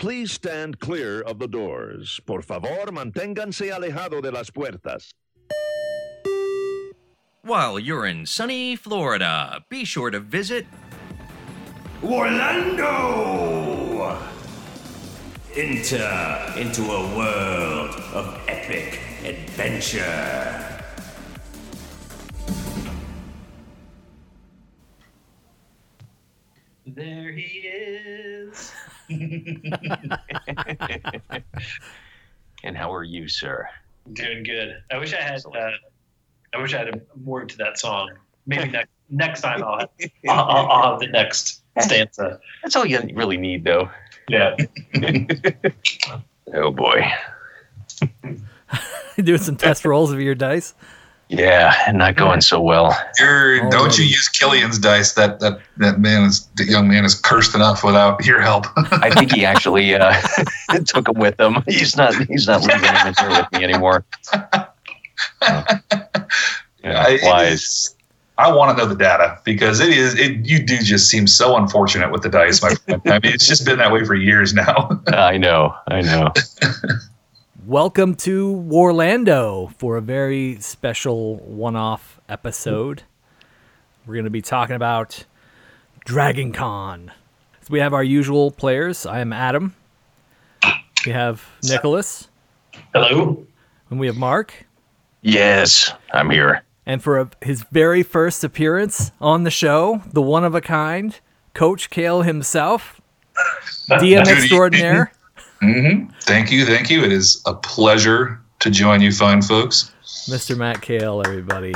Please stand clear of the doors. Por favor, manténganse alejado de las puertas. While you're in sunny Florida, be sure to visit Orlando! Enter into a world of epic adventure. There he is. And how are you, sir? Doing good. I wish I had. Uh, I wish I had a more to that song. Maybe next next time I'll have, I'll, I'll, I'll have the next stanza. That's all you really need, though. Yeah. Oh boy. Doing some test rolls of your dice. Yeah, not going so well. You're, don't you use Killian's dice? That that that man is the young man is cursed enough without your help. I think he actually uh, took him with him. He's not. He's not leaving him in here with me anymore. Yeah, I, it wise. is- I want to know the data because it is. It you do just seem so unfortunate with the dice, my friend. I mean, it's just been that way for years now. I know. I know. Welcome to Warlando for a very special one-off episode. We're going to be talking about Dragon Con. So we have our usual players. I am Adam. We have Nicholas, Hello. and we have Mark. Yes, I'm here. And for a, his very first appearance on the show, the one of a kind, Coach Kale himself, DM extraordinaire. Hmm Thank you, thank you. It is a pleasure to join you, fine folks. Mr. Matt Kale, everybody.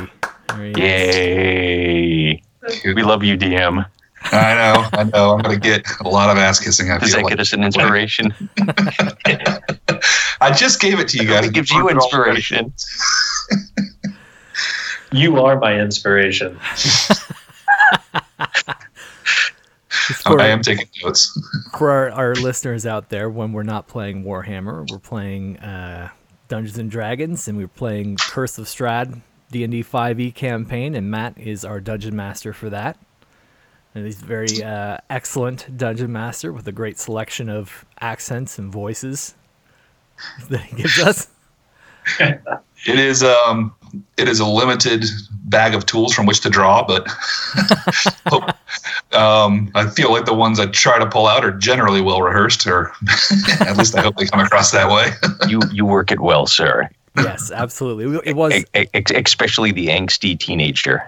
There he. Yay! We love you, DM. I know, I know. I'm gonna get a lot of ass kissing. I Does feel that like. get us an inspiration? I just gave it to you guys. It gives you inspiration. You are my inspiration. For- I am taking notes. for our, our listeners out there, when we're not playing Warhammer, we're playing uh, Dungeons and Dragons, and we're playing Curse of Strahd D and D 5e campaign, and Matt is our dungeon master for that. And he's very uh, excellent dungeon master with a great selection of accents and voices that he gives us. It is um it is a limited bag of tools from which to draw, but um, I feel like the ones I try to pull out are generally well rehearsed, or at least I hope they come across that way. You you work it well, sir. Yes, absolutely. It was ex- especially the angsty teenager.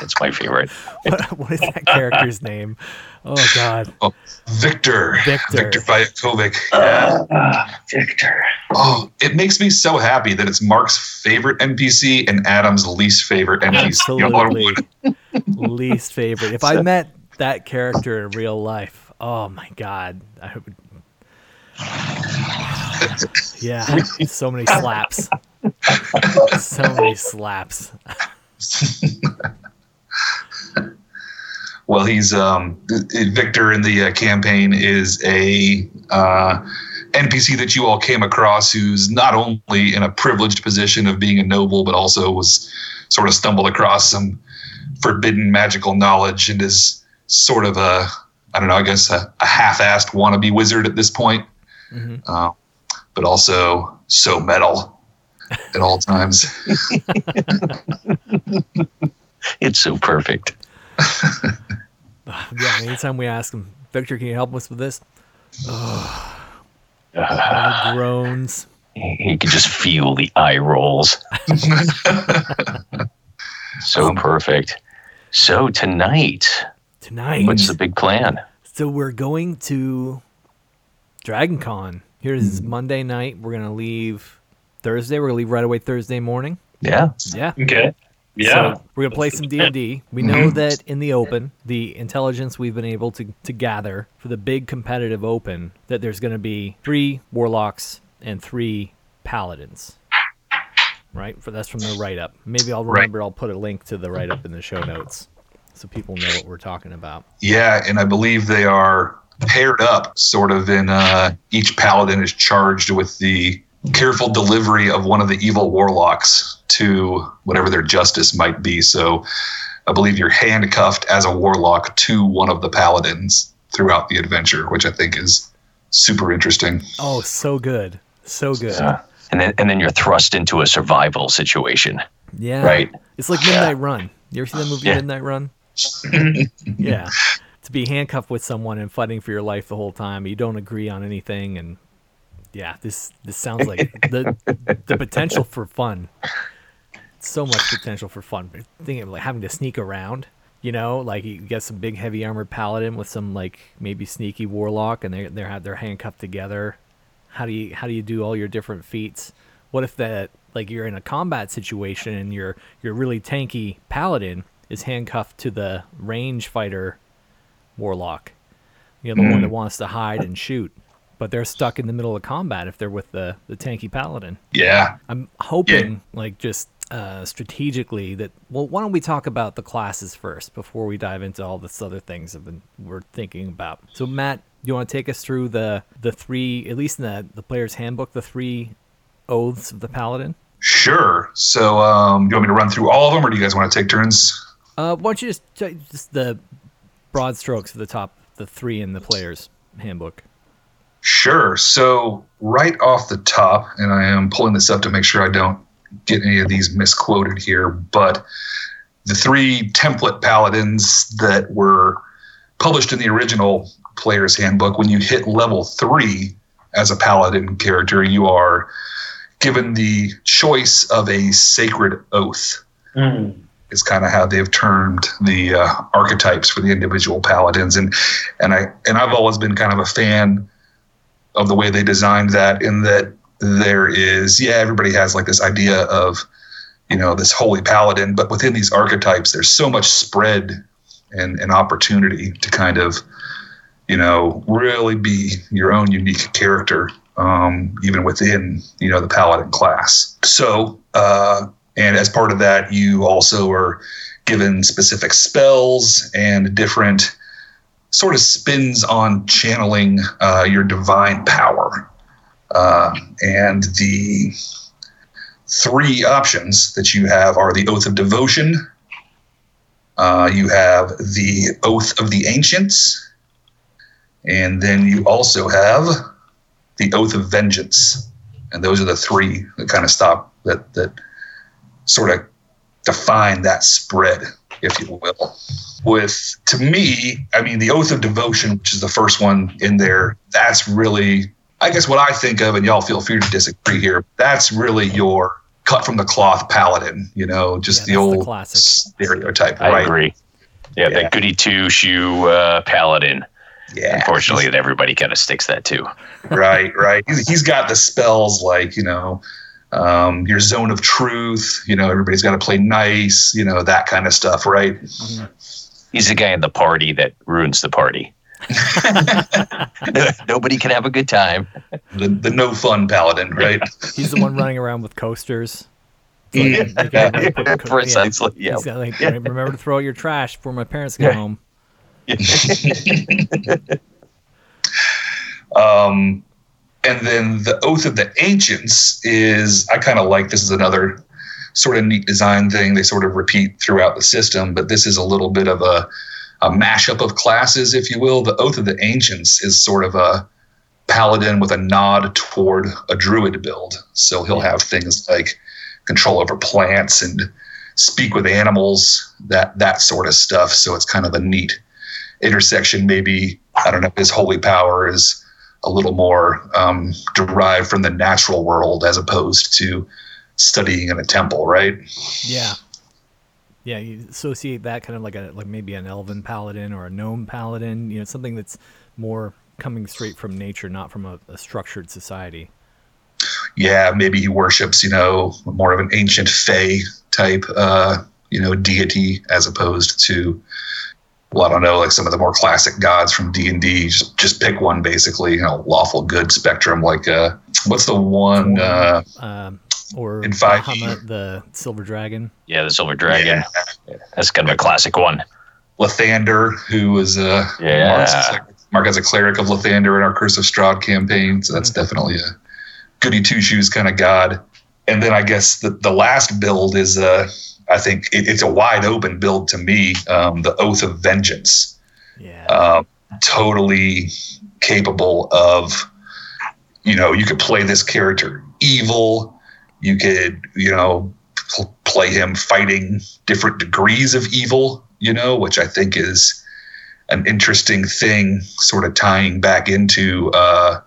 That's my favorite. what, what is that character's name? Oh God, Victor, Victor. Victor Vallakovich. Yeah. Ah, Victor. Oh, it makes me so happy that it's Mark's favorite NPC and Adam's least favorite NPC. You know absolutely least favorite. If I met that character in real life, oh my god, I would. Yeah, so many slaps. So many slaps. Well, he's um, Victor in the uh, campaign is a uh, NPC that you all came across who's not only in a privileged position of being a noble, but also was sort of stumbled across some forbidden magical knowledge and is sort of a I don't know, I guess a, a half-assed wannabe wizard at this point, Mhm. uh, but also so metal at all times. It's so perfect. Yeah, anytime we ask him, Victor, can you help us with this? Uh, groans. he can just feel the eye rolls. so Um, perfect. So tonight, Tonight. what's the big plan? So we're going to Dragon Con. Here's Monday night. We're gonna leave Thursday. We're gonna leave right away Thursday morning. Yeah. Yeah. Okay. Yeah. So we're gonna play some D and D. We know that in the open, the intelligence we've been able to to gather for the big competitive open, that there's gonna be three warlocks and three paladins. Right? For that's from the write up. Maybe I'll Right. remember. I'll put a link to the write up in the show notes, so people know what we're talking about. Yeah, and I believe they are paired up, sort of in uh, each paladin is charged with the careful delivery of one of the evil warlocks to whatever their justice might be. So I believe you're handcuffed as a warlock to one of the paladins. throughout the adventure, which I think is super interesting. Oh, so good, so good. Yeah. And then and then you're thrust into a survival situation. Yeah. Right. It's like Midnight Run. You ever see that movie Yeah. Midnight Run? yeah. To be handcuffed with someone and fighting for your life the whole time, you don't agree on anything, and yeah, this this sounds like the the potential for fun. So much potential for fun. But thinking of like having to sneak around, you know, like you get some big heavy armored paladin with some like maybe sneaky warlock, and they they're had they're handcuffed together. How do you how do you do all your different feats? What if that like you're in a combat situation and your your really tanky paladin is handcuffed to the range fighter warlock, you know the one hmm. that wants to hide and shoot, but they're stuck in the middle of combat if they're with the the tanky paladin. Yeah. I'm hoping, like, just uh, strategically that. Well, why don't we talk about the classes first before we dive into all this other things I've been we're thinking about. So, Matt, you want to take us through the the three, at least in the the player's handbook, the three oaths of the paladin? Sure. So, um, do you want me to run through all of them, or do you guys want to take turns? Uh, why don't you just just the broad strokes of the top, the three in the player's handbook? Sure. So, right off the top, and I am pulling this up to make sure I don't get any of these misquoted here, but the three template paladins that were published in the original player's handbook, when you hit level three as a paladin character, you are given the choice of a sacred oath Mm. is kind of how they've termed the uh, archetypes for the individual paladins and and I and I've always been kind of a fan of the way they designed that in that there is yeah everybody has like this idea of you know this holy paladin but within these archetypes there's so much spread and, and opportunity to kind of you know really be your own unique character um, even within you know the paladin class. So uh, and as part of that you also are given specific spells and different sort of spins on channeling uh, your divine power uh, and the three options that you have are the oath of devotion uh, you have the oath of the ancients and then you also have the oath of vengeance. And those are the three that kind of stop that that sort of define that spread if you will with to me i mean the oath of devotion which is the first one in there that's really i guess what i think of and y'all feel free to disagree here that's really your cut from the cloth paladin you know just Yeah, the that's the old classic. stereotype I right agree. Yeah, Yeah. that goody two shoe uh, paladin. yeah Unfortunately, everybody kind of sticks that too. right, right. He's, he's got the spells like you know, um, your zone of truth. You know, everybody's got to play nice. You know that kind of stuff, right? He's the guy in the party that ruins the party. Nobody can have a good time. The the no fun paladin, right? He's the one running around with coasters. It's like, Yeah. you gotta put the co- yeah, Precisely. Yeah. He's like, remember to throw out your trash before my parents get home. Um, and then the oath of the ancients is I kind of like this is another sort of neat design thing. They sort of repeat throughout the system, but this is a little bit of a a mashup of classes, if you will. The oath of the ancients is sort of a paladin with a nod toward a druid build. So he'll have things like control over plants and speak with animals, that that sort of stuff. So it's kind of a neat intersection. Maybe I don't know. His holy power is a little more um, derived from the natural world as opposed to studying in a temple, right? Yeah. Yeah, you associate that kind of like a like maybe an elven paladin or a gnome paladin, you know, something that's more coming straight from nature, not from a, a structured society. Yeah, maybe he worships, you know, more of an ancient fae type, uh, you know, deity as opposed to, well, I don't know, like some of the more classic gods from D and D. Just just pick one, basically, you know, lawful good spectrum. Like, uh, what's the one? Uh, Um, or In 5e. Bahamut, the silver dragon. Yeah, the Silver Dragon. yeah, That's kind of a classic one. Lathander, who was uh, Yeah. Mark's, Mark as a cleric of Lathander in our Curse of Strahd campaign, so that's definitely a goody two shoes kind of god. And then I guess the, the last build is, uh, I think it, it's a wide open build to me, um, the Oath of Vengeance. Yeah. Um, totally capable of, you know, you could play this character evil. You could, you know, pl- play him fighting different degrees of evil, you know, which I think is an interesting thing, sort of tying back into uh,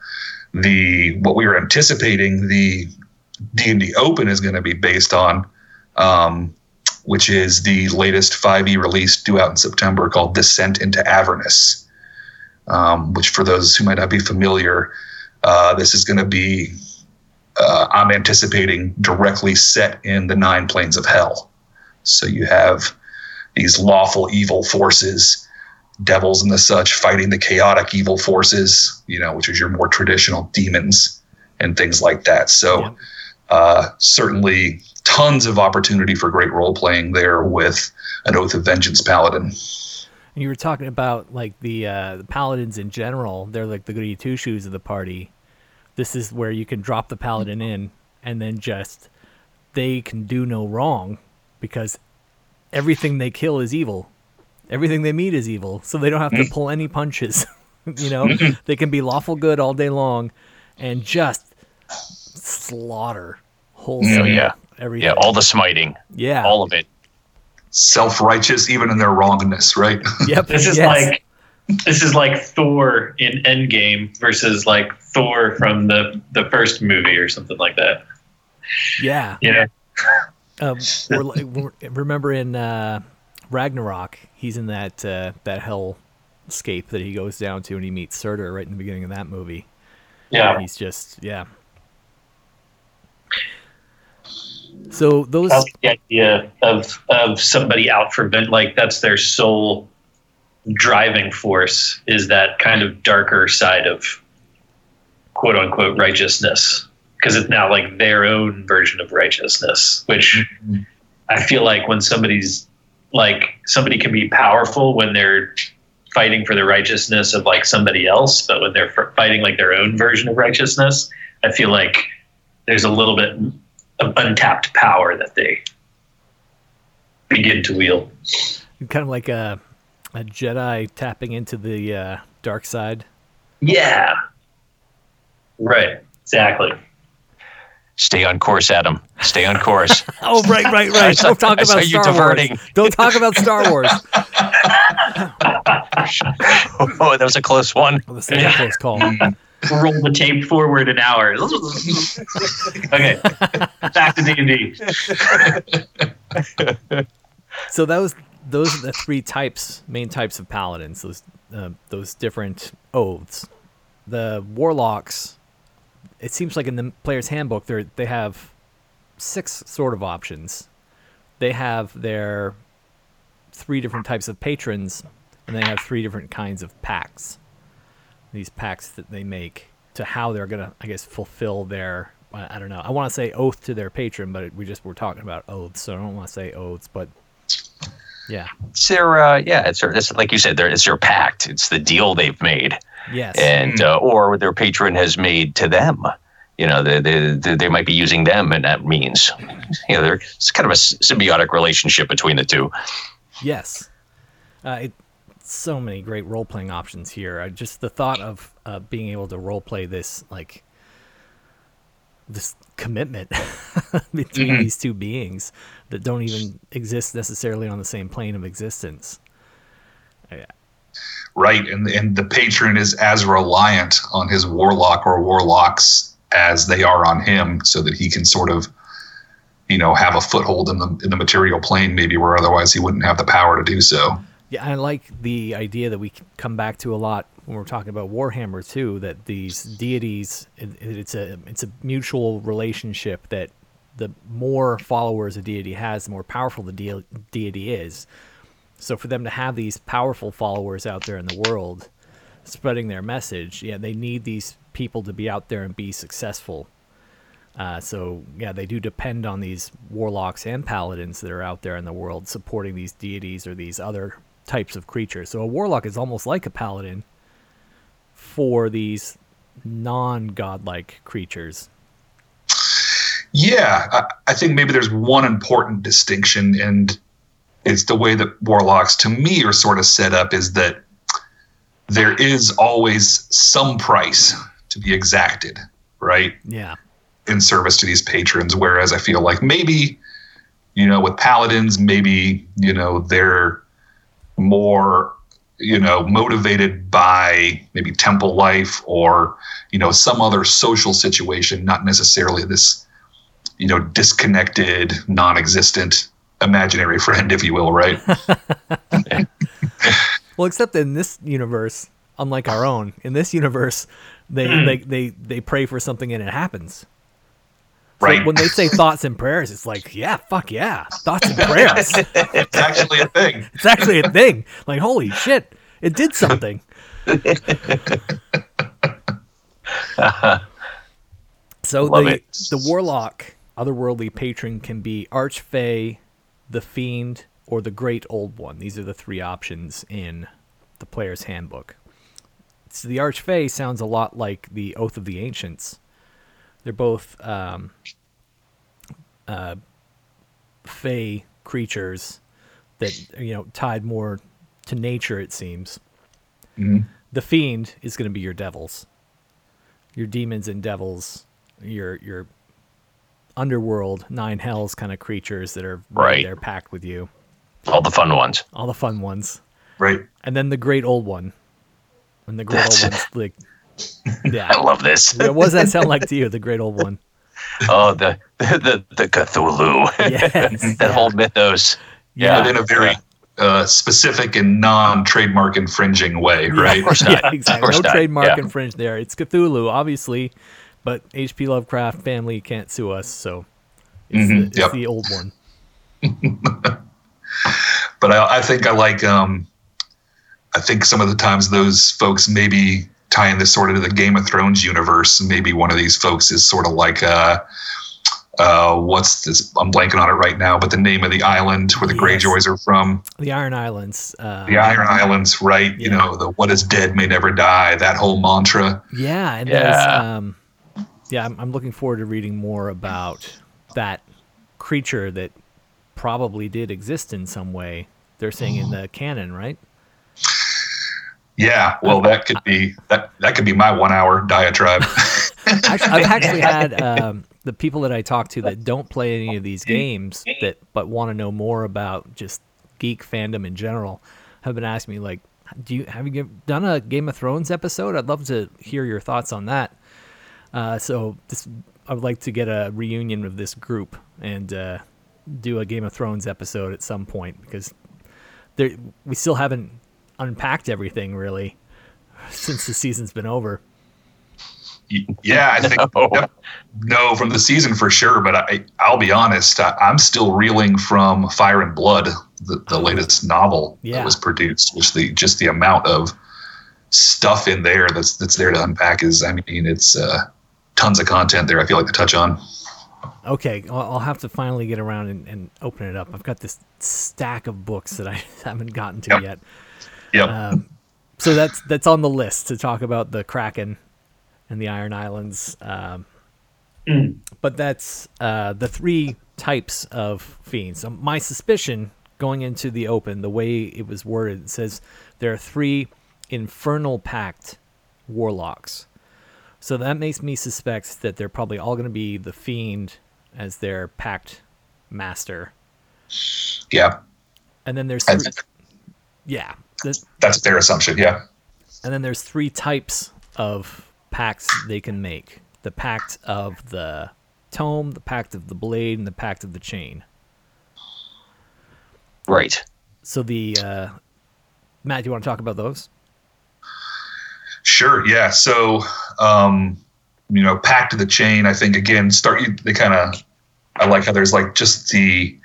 the what we were anticipating the D and D Open is going to be based on, um, which is the latest 5e release due out in September called Descent into Avernus. Um, which, for those who might not be familiar, uh, this is going to be uh, I'm anticipating directly set in the nine planes of hell. So you have these lawful evil forces, devils and the such, fighting the chaotic evil forces, you know, which is your more traditional demons and things like that. So Yeah. uh, certainly tons of opportunity for great role playing there with an Oath of Vengeance paladin. And you were talking about like the uh, the paladins in general. They're like the goody two shoes of the party. This is where you can drop the paladin in, and then just they can do no wrong because everything they kill is evil. Everything they meet is evil, so they don't have to pull any punches. you know, they can be lawful good all day long, and just slaughter wholesale Oh, yeah. Everything. Yeah, all the smiting, yeah, all of it. Self righteous, even in their wrongness, right? yep. This is yes. like this is like Thor in Endgame versus like Thor from the the first movie or something like that. yeah. Yeah. Um, we're, like- we're, remember in uh, Ragnarok, he's in that uh, that hell scape that he goes down to, and he meets Surtur right in the beginning of that movie. Yeah. And he's just yeah. So those That's the idea of of somebody out for ven- like that's their sole driving force is that kind of darker side of quote unquote righteousness. Because it's now like their own version of righteousness which i feel like when somebody's like somebody can be powerful when they're fighting for the righteousness of like somebody else but when they're fighting like their own version of righteousness i feel like there's a little bit of untapped power that they begin to wield. kind of like a a Jedi tapping into the uh, dark side. Yeah. Right. Exactly. Stay on course, Adam. Stay on course. Oh right, right, right. saw- Don't talk I saw about you Star Wars. diverting. Don't talk about Star Wars. oh, that was a close one. Well, this is a close call. Roll the tape forward an hour. okay. Back to D&D. So those those are the three types, main types of paladins. Those uh, those different oaths. The warlocks. It seems like in the player's handbook, they they have six sort of options. They have their three different types of patrons, and they have three different kinds of pacts. These pacts that they make to how they're gonna, I guess, fulfill their. I don't know. I want to say oath to their patron, but we just were talking about oaths, so I don't want to say oaths. But yeah, It's their, uh, yeah, it's, their, it's like you said, their, it's their pact. It's the deal they've made, yes, and uh, or their patron has made to them. You know, they, they, they might be using them, and that means, you know, it's kind of a symbiotic relationship between the two. Yes. Uh, it, so many great role playing options here. Uh, just the thought of uh, being able to role play this, like, this commitment between these two beings that don't even exist necessarily on the same plane of existence. Yeah. right and and the patron is as reliant on his warlock or warlocks as they are on him so that he can sort of you know have a foothold in the in the material plane maybe where otherwise he wouldn't have the power to do so Yeah, I like the idea that we come back to a lot when we're talking about Warhammer too. That these deities, it, it's a it's a mutual relationship. That the more followers a deity has, the more powerful the de- deity is. So for them to have these powerful followers out there in the world, spreading their message, yeah, they need these people to be out there and be successful. Uh, so yeah, they do depend on these warlocks and paladins that are out there in the world supporting these deities or these other types of creatures. So a warlock is almost like a paladin for these non-godlike creatures. yeah I, I think maybe there's one important distinction and it's the way that warlocks to me are sort of set up is that there is always some price to be exacted, right? Yeah. in service to these patrons. Whereas I feel like maybe, you know, with paladins, maybe, you know, they're more, you know, motivated by maybe temple life or, you know, some other social situation, not necessarily this, you know, disconnected, non existent imaginary friend, if you will, right? Well, except in this universe, unlike our own, in this universe, they hmm. they, they they pray for something and it happens. So when they say thoughts and prayers, it's like, yeah, fuck yeah, thoughts and prayers. it's actually a thing. it's actually a thing. Like, holy shit, it did something. so Love the it. the warlock, otherworldly patron can be archfey, the fiend, or the great old one. These are the three options in the player's handbook. So the archfey sounds a lot like the oath of the ancients. They're both um, uh, fey creatures that you know tied more to nature. It seems. Mhm. The fiend is going to be your devils, your demons and devils, your your underworld nine hells kind of creatures that are Right. there packed with you. All the fun ones. All the fun ones, Right. and then the great old one. And the great That's- old one's like, I love this. Yeah, what does that sound like to you, the great old one? oh, the the the Cthulhu. Yes, that whole mythos. Yeah. But in a very uh, specific and non trademark infringing way, right? Of yeah, exactly. No not. trademark Yeah. infringed there. It's Cthulhu, obviously, but H.P. Lovecraft family can't sue us, so it's, the, Mhm, it's yep. the old one. but I, I think I like um, I think some of the times those folks maybe tying this sort of to the Game of Thrones universe. Maybe one of these folks is sort of like uh, uh, what's this? I'm blanking on it right now, but the name of the island where the Yes. Greyjoys are from, The Iron Islands. Uh, the Iron Islands, right? You know, the "What is dead may never die." That whole mantra. Yeah, and Yeah. there's um, yeah, I'm, I'm looking forward to reading more about that creature that probably did exist in some way. They're saying in the canon, right? Yeah, well, that could be that. That could be my one-hour diatribe. I've actually had um, the people that I talk to that don't play any of these games that but want to know more about just geek fandom in general have been asking me like, do you have you done a Game of Thrones episode? I'd love to hear your thoughts on that. Uh, so this, I would like to get a reunion of this group and uh, do a Game of Thrones episode at some point because there we still haven't unpacked everything really since the season's been over. Yeah, I think No. yep. no from the season for sure. But I, I'll be honest, I, I'm still reeling from Fire and Blood, the, the latest novel Yeah. that was produced. Which the just the amount of stuff in there that's that's there to unpack is, I mean, it's uh, tons of content there. I feel like to touch on. Okay, I'll, I'll have to finally get around and, and open it up. I've got this stack of books that I haven't gotten to Yep. yet. Yep. Um, so that's that's on the list to talk about the Kraken and the Iron Islands. Um, Mm. But that's uh, the three types of fiends. Um, my suspicion going into the open, the way it was worded, it says there are three infernal pact warlocks. So that makes me suspect that they're probably all going to be the fiend as their pact master. yeah, And then there's three, yeah, the, that's fair assumption. Yeah. and then there's three types of pacts they can make: the pact of the tome, the pact of the blade, and the pact of the chain. Right. So the uh, Matt, do you want to talk about those? Sure. Yeah. So, um, you know, pact to the chain. I think again, start. you- They kind of. I like how there's like just the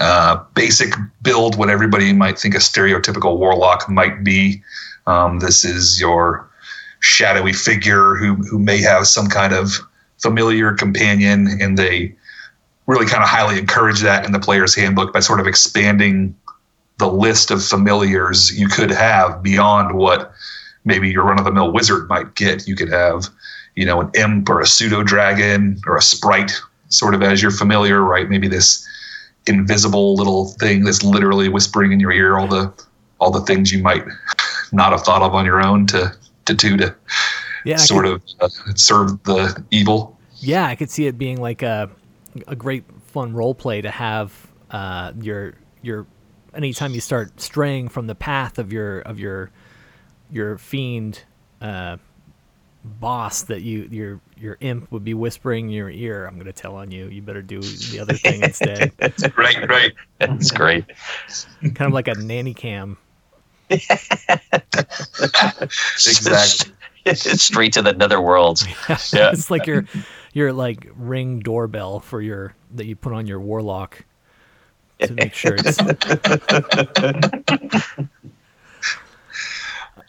uh, basic build, what everybody might think a stereotypical warlock might be. Um, this is your shadowy figure who who may have some kind of familiar companion, and they really kind of highly encourage that in the player's handbook by sort of expanding the list of familiars you could have beyond what maybe your run of the mill wizard might get. You could have, you know, an imp or a pseudo dragon or a sprite, sort of as your familiar, right? Maybe this invisible little thing that's literally whispering in your ear all the all the things you might not have thought of on your own to to do to Yeah, sort could, of uh, serve the evil. yeah, I could see it being like a a great fun role play to have uh, your your anytime you start straying from the path of your of your your fiend uh, boss that you your your imp would be whispering in your ear. I'm gonna tell on you. You better do the other thing instead. Right, right. That's great. kind of like a nanny cam. Exactly. Straight to the netherworld. Yeah. it's like your your like ring doorbell for your that you put on your warlock to make sure it's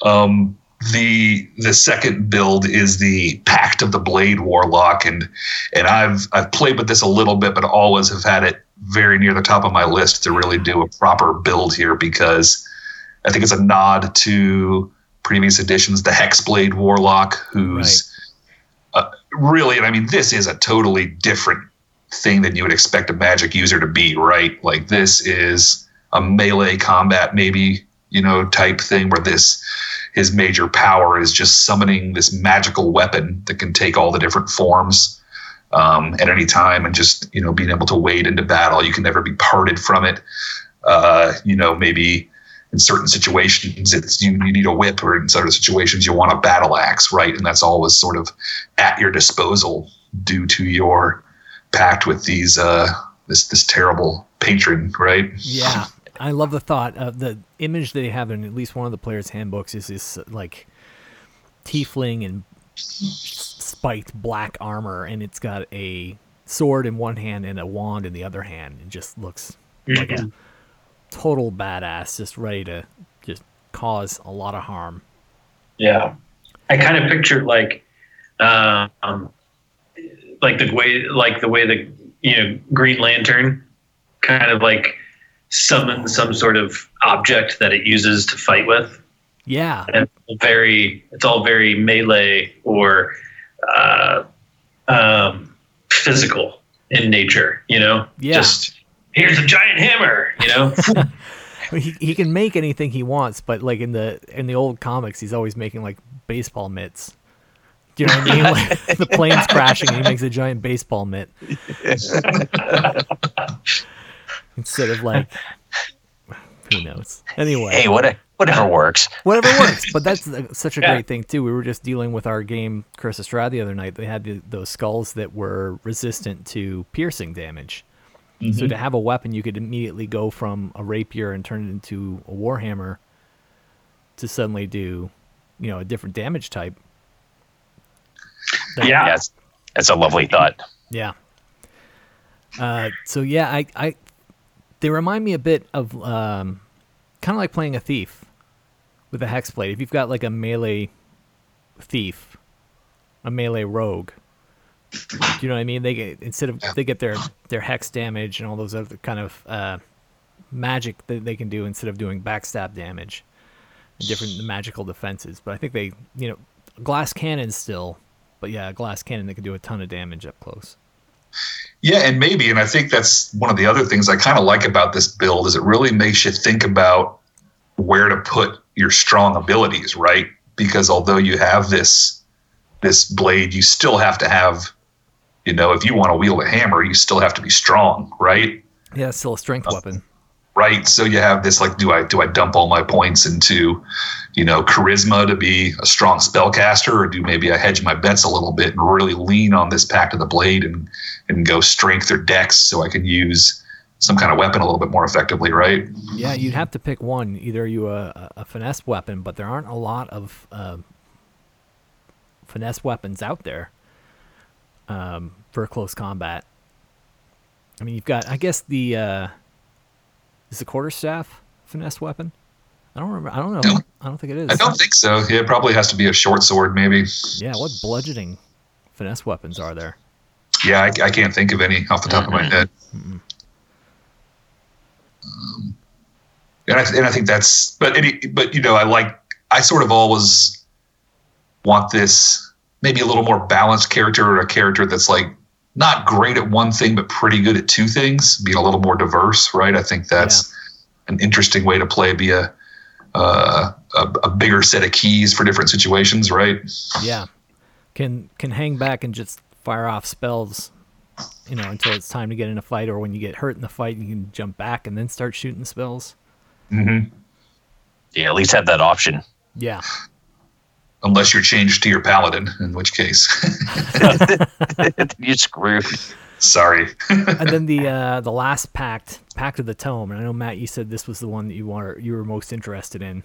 Um, the the second build is the Pact of the Blade Warlock, and and I've I've played with this a little bit, but always have had it very near the top of my list to really do a proper build here because I think it's a nod to previous editions, the Hexblade Warlock, who's uh, really, and I mean, this is a totally different thing than you would expect a magic user to be, right? Like this is a melee combat, maybe you know, type thing where this his major power is just summoning this magical weapon that can take all the different forms um, at any time and just you know being able to wade into battle. You can never be parted from it. Uh, you know maybe in certain situations it's you, you need a whip or in certain situations you want a battle axe right? And that's always sort of at your disposal due to your pact with these uh, this this terrible patron right? Yeah, I love the thought of the image they have in at least one of the players' handbooks is this like tiefling and spiked black armor, and it's got a sword in one hand and a wand in the other hand. It just looks like a total badass, just ready to just cause a lot of harm. Yeah, I kind of pictured like, um, like the way, like the way the you know Green Lantern kind of like summon some sort of object that it uses to fight with. Yeah, And it's very, it's all very melee or uh, um, physical in nature. You know, Yeah. just here's a giant hammer. You know, he he can make anything he wants, but like in the in the old comics, he's always making like baseball mitts. Do you know what I mean? Like, the plane's crashing, and he makes a giant baseball mitt instead of like who knows. Anyway, Hey, what whatever works. whatever works. But that's uh, such a Yeah. great thing too. We were just dealing with our game Curse of Strahd the other night. They had the, those skulls that were resistant to piercing damage. So to have a weapon, you could immediately go from a rapier and turn it into a warhammer to suddenly do, you know, a different damage type. That- yeah, That's that's a lovely thought. yeah. Uh, so yeah, I, I, they remind me a bit of um, kind of like playing a thief with a hex blade. If you've got like a melee thief, a melee rogue, do you know what I mean? They get instead of they get their their hex damage and all those other kind of uh, magic that they can do instead of doing backstab damage, and different magical defenses. But I think they, you know, glass cannon still, but yeah, a glass cannon that can do a ton of damage up close. Yeah, and maybe, and I think that's one of the other things I kind of like about this build is it really makes you think about where to put your strong abilities, right? Because although you have this this blade, you still have to have, you know, if you want to wield a hammer, you still have to be strong, right? Yeah, it's still a strength uh, weapon. Right. So you have this like, do I do I dump all my points into, you know, charisma to be a strong spellcaster, or do maybe I hedge my bets a little bit and really lean on this pact of the blade and and go strength or dex so I can use some kind of weapon a little bit more effectively, right? Yeah, you'd have to pick one. Either you a, a finesse weapon, but there aren't a lot of uh, finesse weapons out there um, for close combat. I mean, you've got, I guess the uh, is the quarterstaff finesse weapon. I don't remember. I don't know. No. I don't think it is. I don't think so. Yeah, it probably has to be a short sword, maybe. Yeah, what bludgeoning finesse weapons are there? Yeah, I, I can't think of any off the top of my head. Um, and I, and I think that's, but any, but you know, I like, I sort of always want this maybe a little more balanced character or a character that's like not great at one thing but pretty good at two things, being a little more diverse, right? I think that's an interesting way to play. Be a uh, a, a bigger set of keys for different situations, right? Yeah, can can hang back and just fire off spells, you know, until it's time to get in a fight, or when you get hurt in the fight, you can jump back and then start shooting spells. Mm-hmm. Yeah, at least have that option. Yeah, Unless you're changed to your paladin, in which case, You're screwed. sorry. and then the uh, the last pact, Pact of the Tome, and I know Matt, you said this was the one that you were you were most interested in.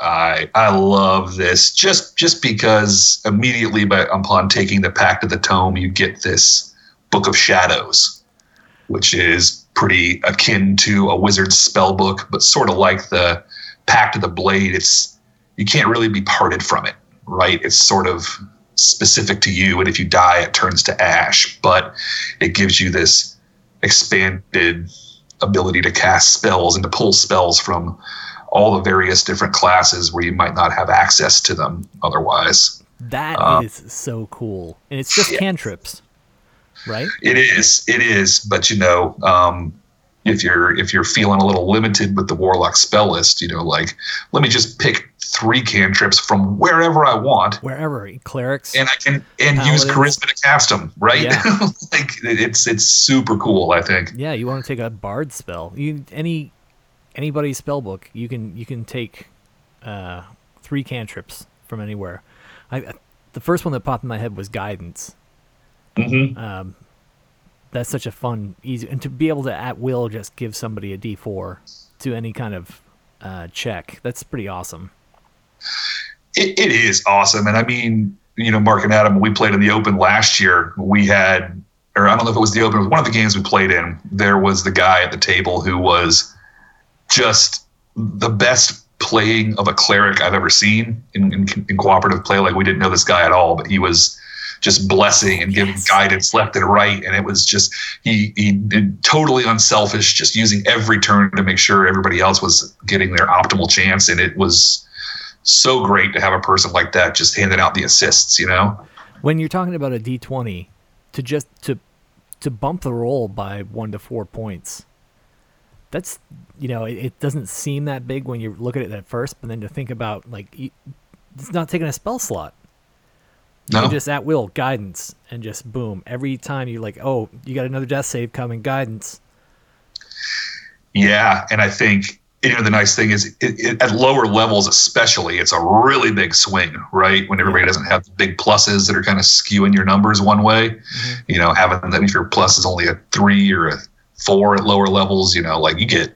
I I love this just just because immediately by upon taking the Pact of the Tome, you get this Book of Shadows, which is pretty akin to a wizard's spell book, but sort of like the Pact of the Blade. It's you can't really be parted from it, right? It's sort of specific to you, and if you die, it turns to ash. But it gives you this expanded ability to cast spells and to pull spells from all the various different classes where you might not have access to them otherwise. That is Uh, so cool, and it's just yeah. cantrips, right? It is, it is, but you know, um, if you're if you're feeling a little limited with the warlock spell list, you know, like let me just pick three cantrips from wherever I want, Wherever clerics, and I can and use charisma to cast them, right? Yeah. like it's it's super cool. I think. yeah, you want to take a bard spell. You any anybody's spell book, you can you can take uh, three cantrips from anywhere. I, I- the first one that popped in my head was guidance. Mm-hmm. Um, that's such a fun, easy, and to be able to at will just give somebody a D four to any kind of uh, check. That's pretty awesome. It, it is awesome. And I mean, you know, Mark and Adam, we played in the Open last year. We had, or I don't know if it was the Open, it was one of the games we played in. There was the guy at the table who was just the best playing of a cleric I've ever seen in, in, in cooperative play. Like, we didn't know this guy at all, but he was just blessing and giving Yes. guidance left and right. And it was just, he, he did totally unselfish, just using every turn to make sure everybody else was getting their optimal chance. And it was so great to have a person like that just handing out the assists, you know? When you're talking about a D twenty, to just to to bump the roll by one to four points. That's you know it, it doesn't seem that big when you look at it at first, but then to think about like it's not taking a spell slot. You No. just at will guidance and just boom every time you're like oh you got another death save coming guidance. Yeah, and I think you know the nice thing is it, it, at lower levels, especially, it's a really big swing, right? When everybody doesn't have the big pluses that are kind of skewing your numbers one way. You know, having that if your plus is only a three or a four at lower levels, you know, like you get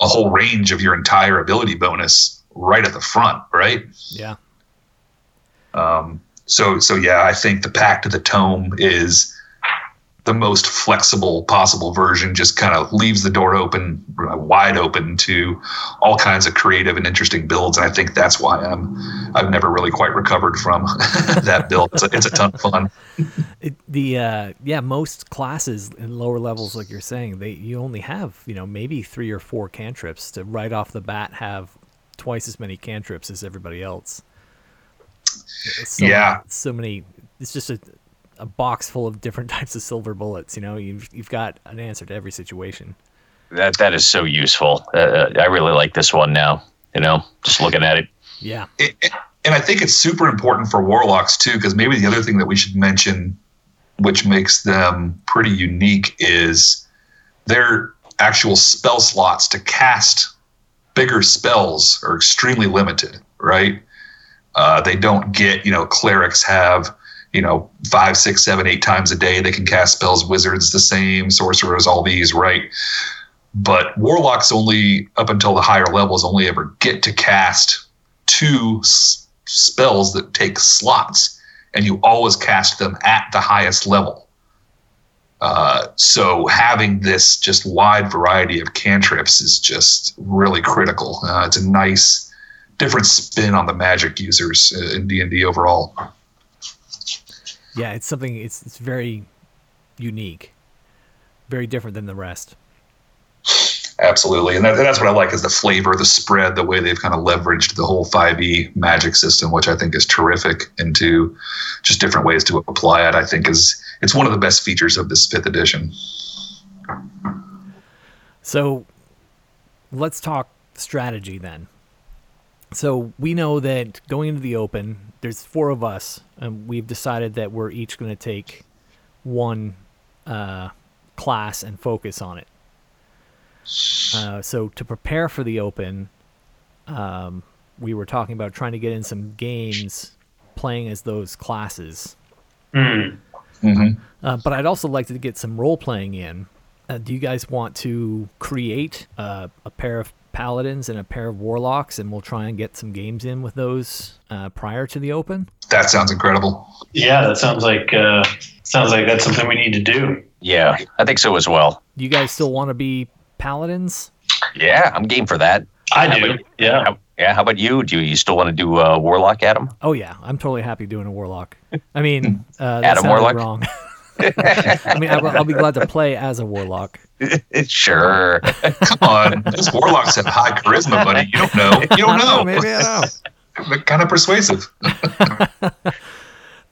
a whole range of your entire ability bonus right at the front, right? Yeah, Um, so so yeah, I think the Pact of the Tome is the most flexible possible version. Just kind of leaves the door open, uh, wide open to all kinds of creative and interesting builds. And I think that's why I'm I've never really quite recovered from that build. It's a, it's a ton of fun. it, the uh, yeah most classes in lower levels like you're saying they you only have you know maybe three or four cantrips to right off the bat have twice as many cantrips as everybody else. So Yeah. so many. It's just a a box full of different types of silver bullets. You know, you've you've got an answer to every situation. That that is so useful. Uh, I really like this one now. You know, just looking at it. Yeah, it, it- and I think it's super important for warlocks too, because maybe the other thing that we should mention, which makes them pretty unique, is their actual spell slots to cast bigger spells are extremely limited, right? Uh, they don't get, you know, clerics have, you know, five, six, seven, eight times a day they can cast spells. Wizards the same, sorcerers, all these, right? But warlocks only up until the higher levels only ever get to cast two s- spells that take slots, and you always cast them at the highest level. Uh, so having this just wide variety of cantrips is just really critical. Uh, it's a nice, different spin on the magic users uh, in D and D overall. Yeah. It's something. It's it's very unique, very different than the rest. Absolutely, and, that, that's what I like is the flavor, the spread, the way they've kind of leveraged the whole 5e magic system, which I think is terrific, into just different ways to apply it. I think is it's one of the best features of this fifth edition. So let's talk strategy then. So we know that going into the open, there's four of us, and we've decided that we're each going to take one uh, class and focus on it. Uh, so to prepare for the open, um, we were talking about trying to get in some games playing as those classes. Hmm. Uh, but I'd also like to get some role playing in. Uh, do you guys want to create uh, a pair of paladins and a pair of warlocks, and we'll try and get some games in with those uh, prior to the open? That sounds incredible. Yeah, that sounds like uh, sounds like that's something we need to do. Yeah, I think so as well. You guys still want to be paladins? Yeah, I'm game for that. I How do. about- Yeah. how- yeah, how about you? Do you, you still want to do uh, Warlock, Adam? Oh yeah, I'm totally happy doing a warlock. I mean, uh, that Adam Warlock? Wrong. I mean, I, will- be glad to play as a warlock. sure. Come on, those warlocks have high charisma, buddy. You don't know. You don't know. maybe I know. They're kind of persuasive.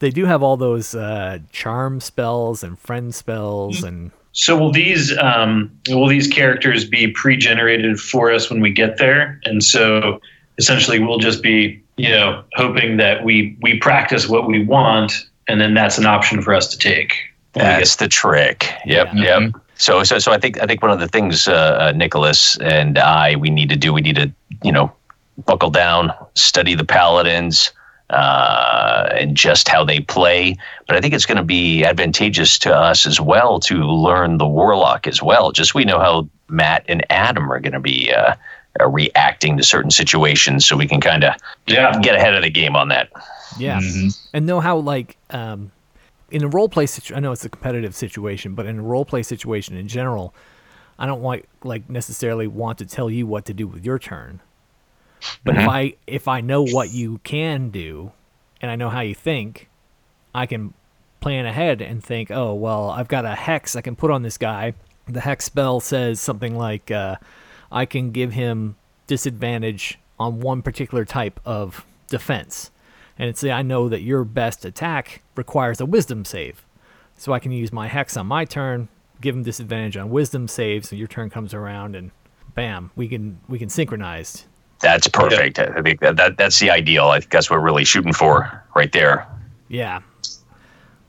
They do have all those uh, charm spells and friend spells, and So will these um, will these characters be pre-generated for us when we get there? And so essentially, we'll just be you know hoping that we we practice what we want, and then that's an option for us to take. When we That's the trick. Yep, Yeah. yep. So, so, so I think I think one of the things uh, uh, Nicholas and I we need to do we need to you know buckle down, study the paladins, uh, and just how they play. But I think it's going to be advantageous to us as well to learn the warlock as well. Just we know how Matt and Adam are going to be uh, uh, reacting to certain situations, so we can kind of Yeah. get ahead of the game on that. yeah, and know how like um, in a role play situation. I know it's a competitive situation, but in a role play situation in general, I don't want like necessarily want to tell you what to do with your turn. But if I if I know what you can do, and I know how you think, I can plan ahead and think, oh well, I've got a hex I can put on this guy. The hex spell says something like, uh, I can give him disadvantage on one particular type of defense, and it's I know that your best attack requires a Wisdom save, so I can use my hex on my turn, give him disadvantage on Wisdom saves, so your turn comes around and. Bam! We can we can synchronize. That's perfect. I think that, that that's the ideal. I think that's what we're really shooting for right there. Yeah,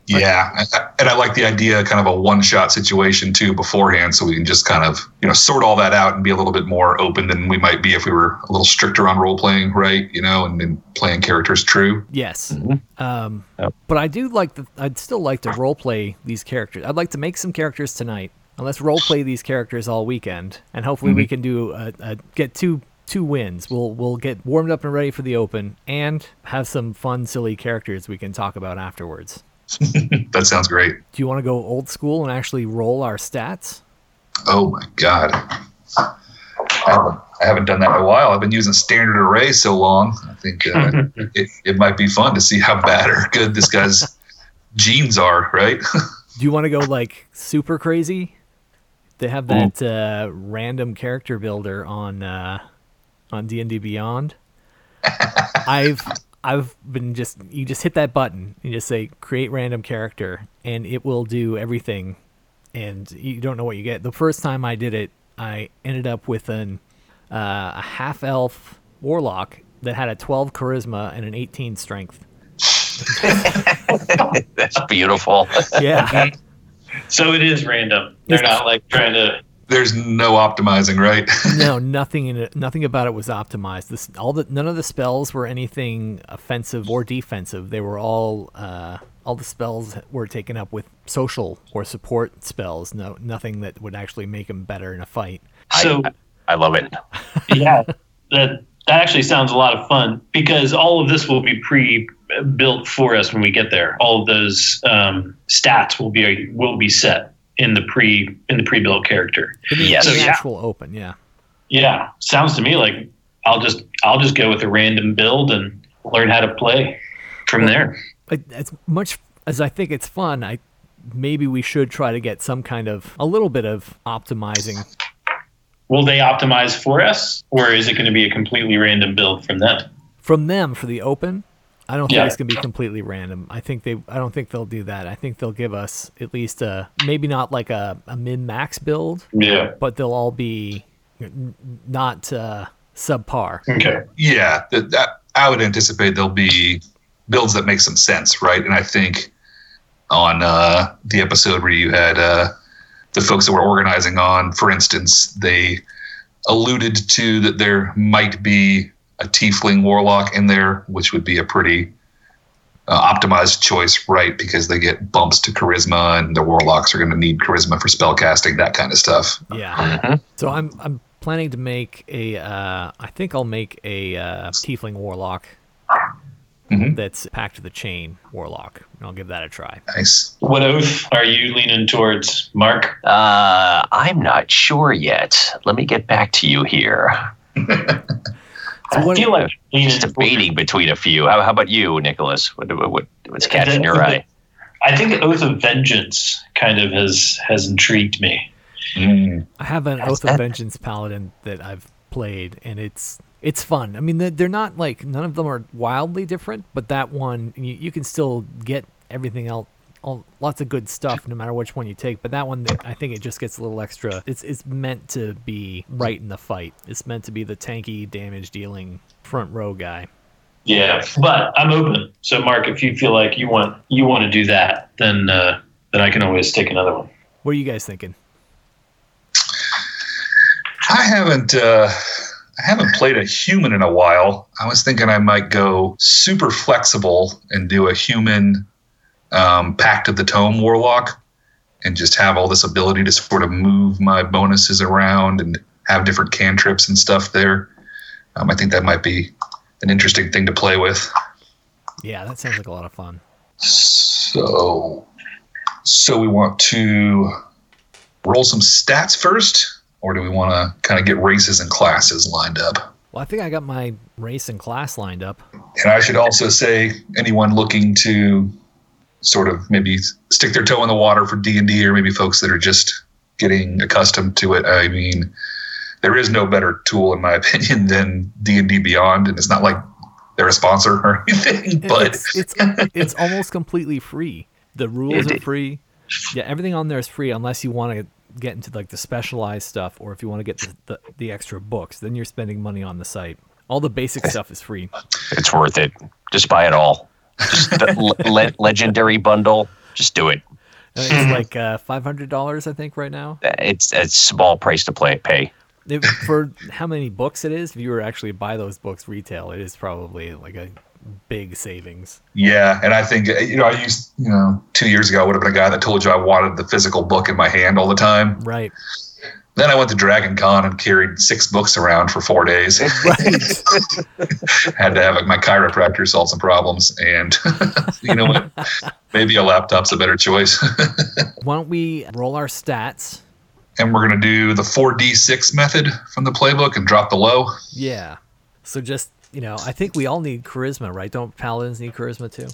Yeah, and- and I like the idea, kind of a one-shot situation too beforehand, so we can just kind of you know sort all that out and be a little bit more open than we might be if we were a little stricter on role playing, right? You know, and, and playing characters true. Yes. Mm-hmm. Um, Yep. But I do like the. I'd still like to role play these characters. I'd like to make some characters tonight, and let's role play these characters all weekend, and hopefully Mm-hmm. we can do a, a get two two wins. We'll we'll get warmed up and ready for the open, and have some fun, silly characters we can talk about afterwards. That sounds great. Do you want to go old school and actually roll our stats? Oh my god, I haven't, I haven't done that in a while. I've been using standard array so long. I think uh, it, it might be fun to see how bad or good this guy's genes are, right? Do you want to go like super crazy? They have that uh, random character builder on uh, on D and D Beyond. I've I've been just you just hit that button you just say create random character and it will do everything and you don't know what you get. The first time I did it, I ended up with an uh, a half elf warlock that had a 12 charisma and an 18 strength. That's beautiful. Yeah. So it is random. They're not like trying to. There's no optimizing, right? no, nothing in it. Nothing about it was optimized. This all the none of the spells were anything offensive or defensive. They were all uh, all the spells were taken up with social or support spells. No, nothing that would actually make them better in a fight. So I love it. yeah, that that actually sounds a lot of fun because all of this will be pre-built for us when we get there. All of those um, stats will be will be set in the pre in the pre-built character. Yes. So, yeah. actual open, yeah. Yeah, sounds to me like I'll just I'll just go with a random build and learn how to play from there. But as much as I think it's fun, I maybe we should try to get some kind of a little bit of optimizing. Will they optimize for us, or is it going to be a completely random build from them? from them for the open. I don't think Yeah. it's gonna be completely random. I think they. I don't think they'll do that. I think they'll give us at least a maybe not like a, a min max build, Yeah. but they'll all be not uh, subpar. Okay. Yeah, that, that I would anticipate there'll be builds that make some sense, right? And I think on uh, the episode where you had uh, the folks that were organizing on, for instance, they alluded to that there might be a tiefling warlock in there, which would be a pretty uh, optimized choice, right? Because they get bumps to charisma, and the warlocks are going to need charisma for spell casting, that kind of stuff. Yeah. Mhm. So I'm I'm planning to make a. Uh, I think I'll make a uh, tiefling warlock. Mhm. That's Pact of the Chain warlock. And I'll give that a try. Nice. What oath are you leaning towards, Mark? Uh, I'm not sure yet. Let me get back to you here. I what- feel like leaning Just debating between a few. How, how about you, Nicholas? What, what, what- what's catching your eye? I think Oath of Vengeance kind of has has intrigued me. Mm. I have an That's Oath of Vengeance paladin that I've played, and it's it's fun. I mean, they're- they're not like none of them are wildly different, but that one you, you can still get everything else. All, lots of good stuff, no matter which one you take. But that one, I think it just gets a little extra. It's it's meant to be right in the fight. It's meant to be the tanky, damage dealing front row guy. Yeah, but I'm open. So, Mark, if you feel like you want you want to do that, then uh, then I can always take another one. What are you guys thinking? I haven't uh, I haven't played a human in a while. I was thinking I might go super flexible and do a human um, Pact of the Tome Warlock, and just have all this ability to sort of move my bonuses around and have different cantrips and stuff there. Um, I think that might be an interesting thing to play with. Yeah, that sounds like a lot of fun. So, so we want to roll some stats first, or do we want to kind of get races and classes lined up? Well, I think I got my race and class lined up. And I should also say, anyone looking to sort of maybe stick their toe in the water for D and D, or maybe folks that are just getting accustomed to it. I mean, there is no better tool, in my opinion, than D and D Beyond, and it's not like they're a sponsor or anything, but it's it's it's almost completely free. The rules are free. Yeah, everything on there is free unless you want to get into like the specialized stuff or if you want to get the, the, the extra books. Then you're spending money on the site. All the basic stuff is free. It's worth it. Just buy it all. Just the le- le- legendary bundle. Just do it. Uh, It's like uh, five hundred dollars, I think, right now. It's it's a small price to play pay. It, for how many books it is, if you were actually buy those books retail, it is probably like a big savings. Yeah, and I think you know I used you know two years ago I would have been a guy that told you I wanted the physical book in my hand all the time. Right. Then I went to Dragon Con and carried six books around for four days. Right. Had to have my chiropractor solve some problems, and you know what? Maybe a laptop's a better choice. Why don't we roll our stats? and we're gonna do the four D six method from the playbook and drop the low. Yeah. So just you know, I think we all need charisma, right? Don't paladins need charisma too?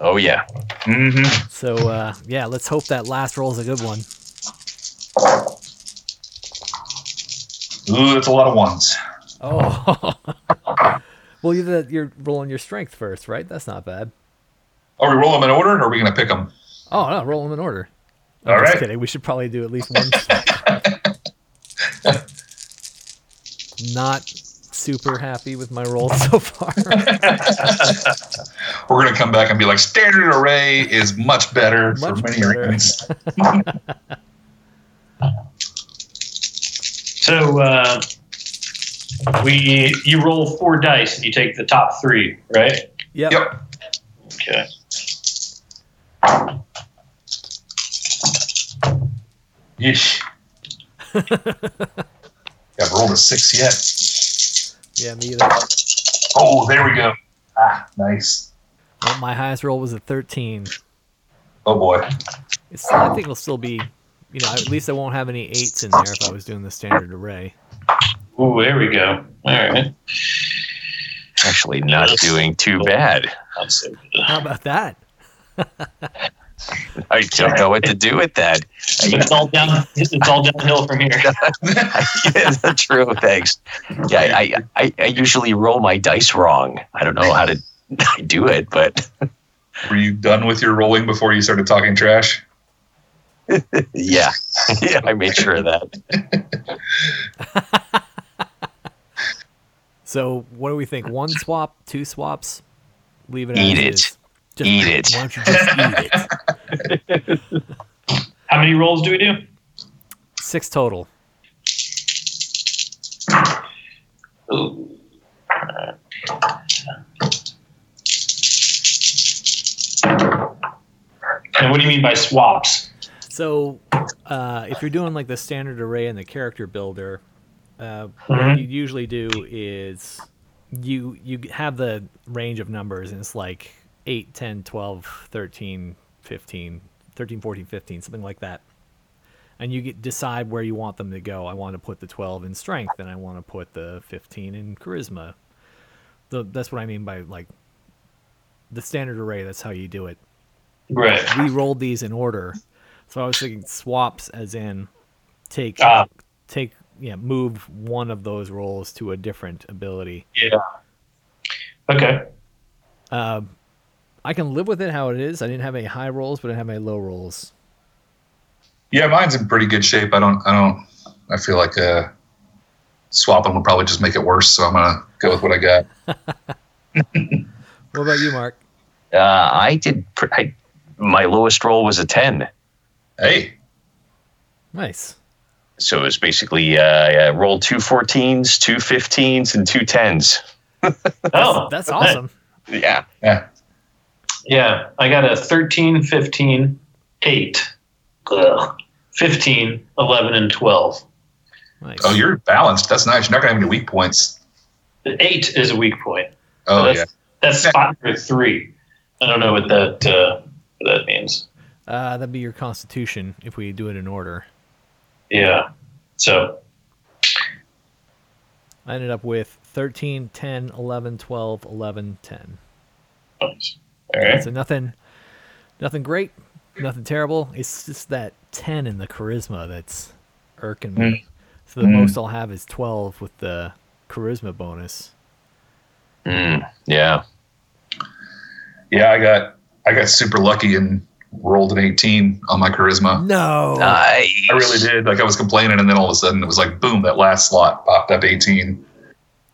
Oh yeah. Mm-hmm. So uh, yeah, let's hope that last roll is a good one. Ooh, that's a lot of ones. Oh. well, you're, the, you're rolling your strength first, right? That's not bad. Are we rolling them in order, or are we gonna pick them? Oh no, roll them in order. I'm All just right. kidding. We should probably do at least one. not super happy with my roll so far. We're gonna come back and be like, standard array is much better for Much many better. reasons. So uh, we you roll four dice and you take the top three, right? yep. Yep. Okay. Yeesh. I've rolled a six yet. Yeah, me either. Oh, there we go. Ah, nice. Well, my highest roll was a 13. Oh boy. It's, I think it'll still be, you know, at least I won't have any eights in there if I was doing the standard array. Ooh, there we go. All right. Actually, not doing too bad. So. How about that? I don't know what to do with that. It's all down. It's all downhill from here. yeah, true. Thanks. Yeah, I, I, I usually roll my dice wrong. I don't know how to do it, but Were you done with your rolling before you started talking trash? Yeah, yeah, I made sure of that. So what do we think? One swap, two swaps? Leave it Eat as it. is. Just, Eat it. Why don't you just eat it? How many rolls do we do? Six total. Ooh. And what do you mean by swaps? So, uh, if you're doing like the standard array and the character builder, uh, what you usually do is you you have the range of numbers, and it's like 8, 10, 12, 13, 15, 13, 14, 15, something like that. And you get, decide where you want them to go. I want to put the 12 in strength, and I want to put the 15 in charisma. The, that's what I mean by like the standard array. That's how you do it Right. we rolled these in order. So I was thinking swaps as in take Ah. take yeah, move one of those rolls to a different ability. Yeah. Okay. Uh, I can live with it how it is. I didn't have any high rolls, but I didn't have any low rolls. Yeah, mine's in pretty good shape. I don't. I don't. I feel like uh, swapping will probably just make it worse. So I'm gonna go with what I got. What about you, Mark? Uh, I did. pr- I, my lowest roll was a ten, Hey, Nice. so it was basically uh, I rolled two 14s, two 15s, and two 10s. Oh, That's okay. awesome. Yeah, yeah. Yeah, I got a 13, 15, 8, ugh, 15, 11, and 12. Nice. Oh, you're balanced. That's nice. You're not gonna have any weak points. The 8 is a weak point. Oh that's, yeah. That's spot number 3. I don't know what that uh, what that means. Uh, that'd be your constitution if we do it in order. Yeah. So, I ended up with 13, 10, 11, 12, 11, 10. all right. So nothing, nothing great, nothing terrible. It's just that ten in the charisma that's irking me. So the Mm. most I'll have is twelve with the charisma bonus. Mm, yeah. Yeah, I got. I got super lucky and rolled an 18 on my charisma. No, Nice. I really did. Like I was complaining, and then all of a sudden it was like, boom! That last slot popped up 18.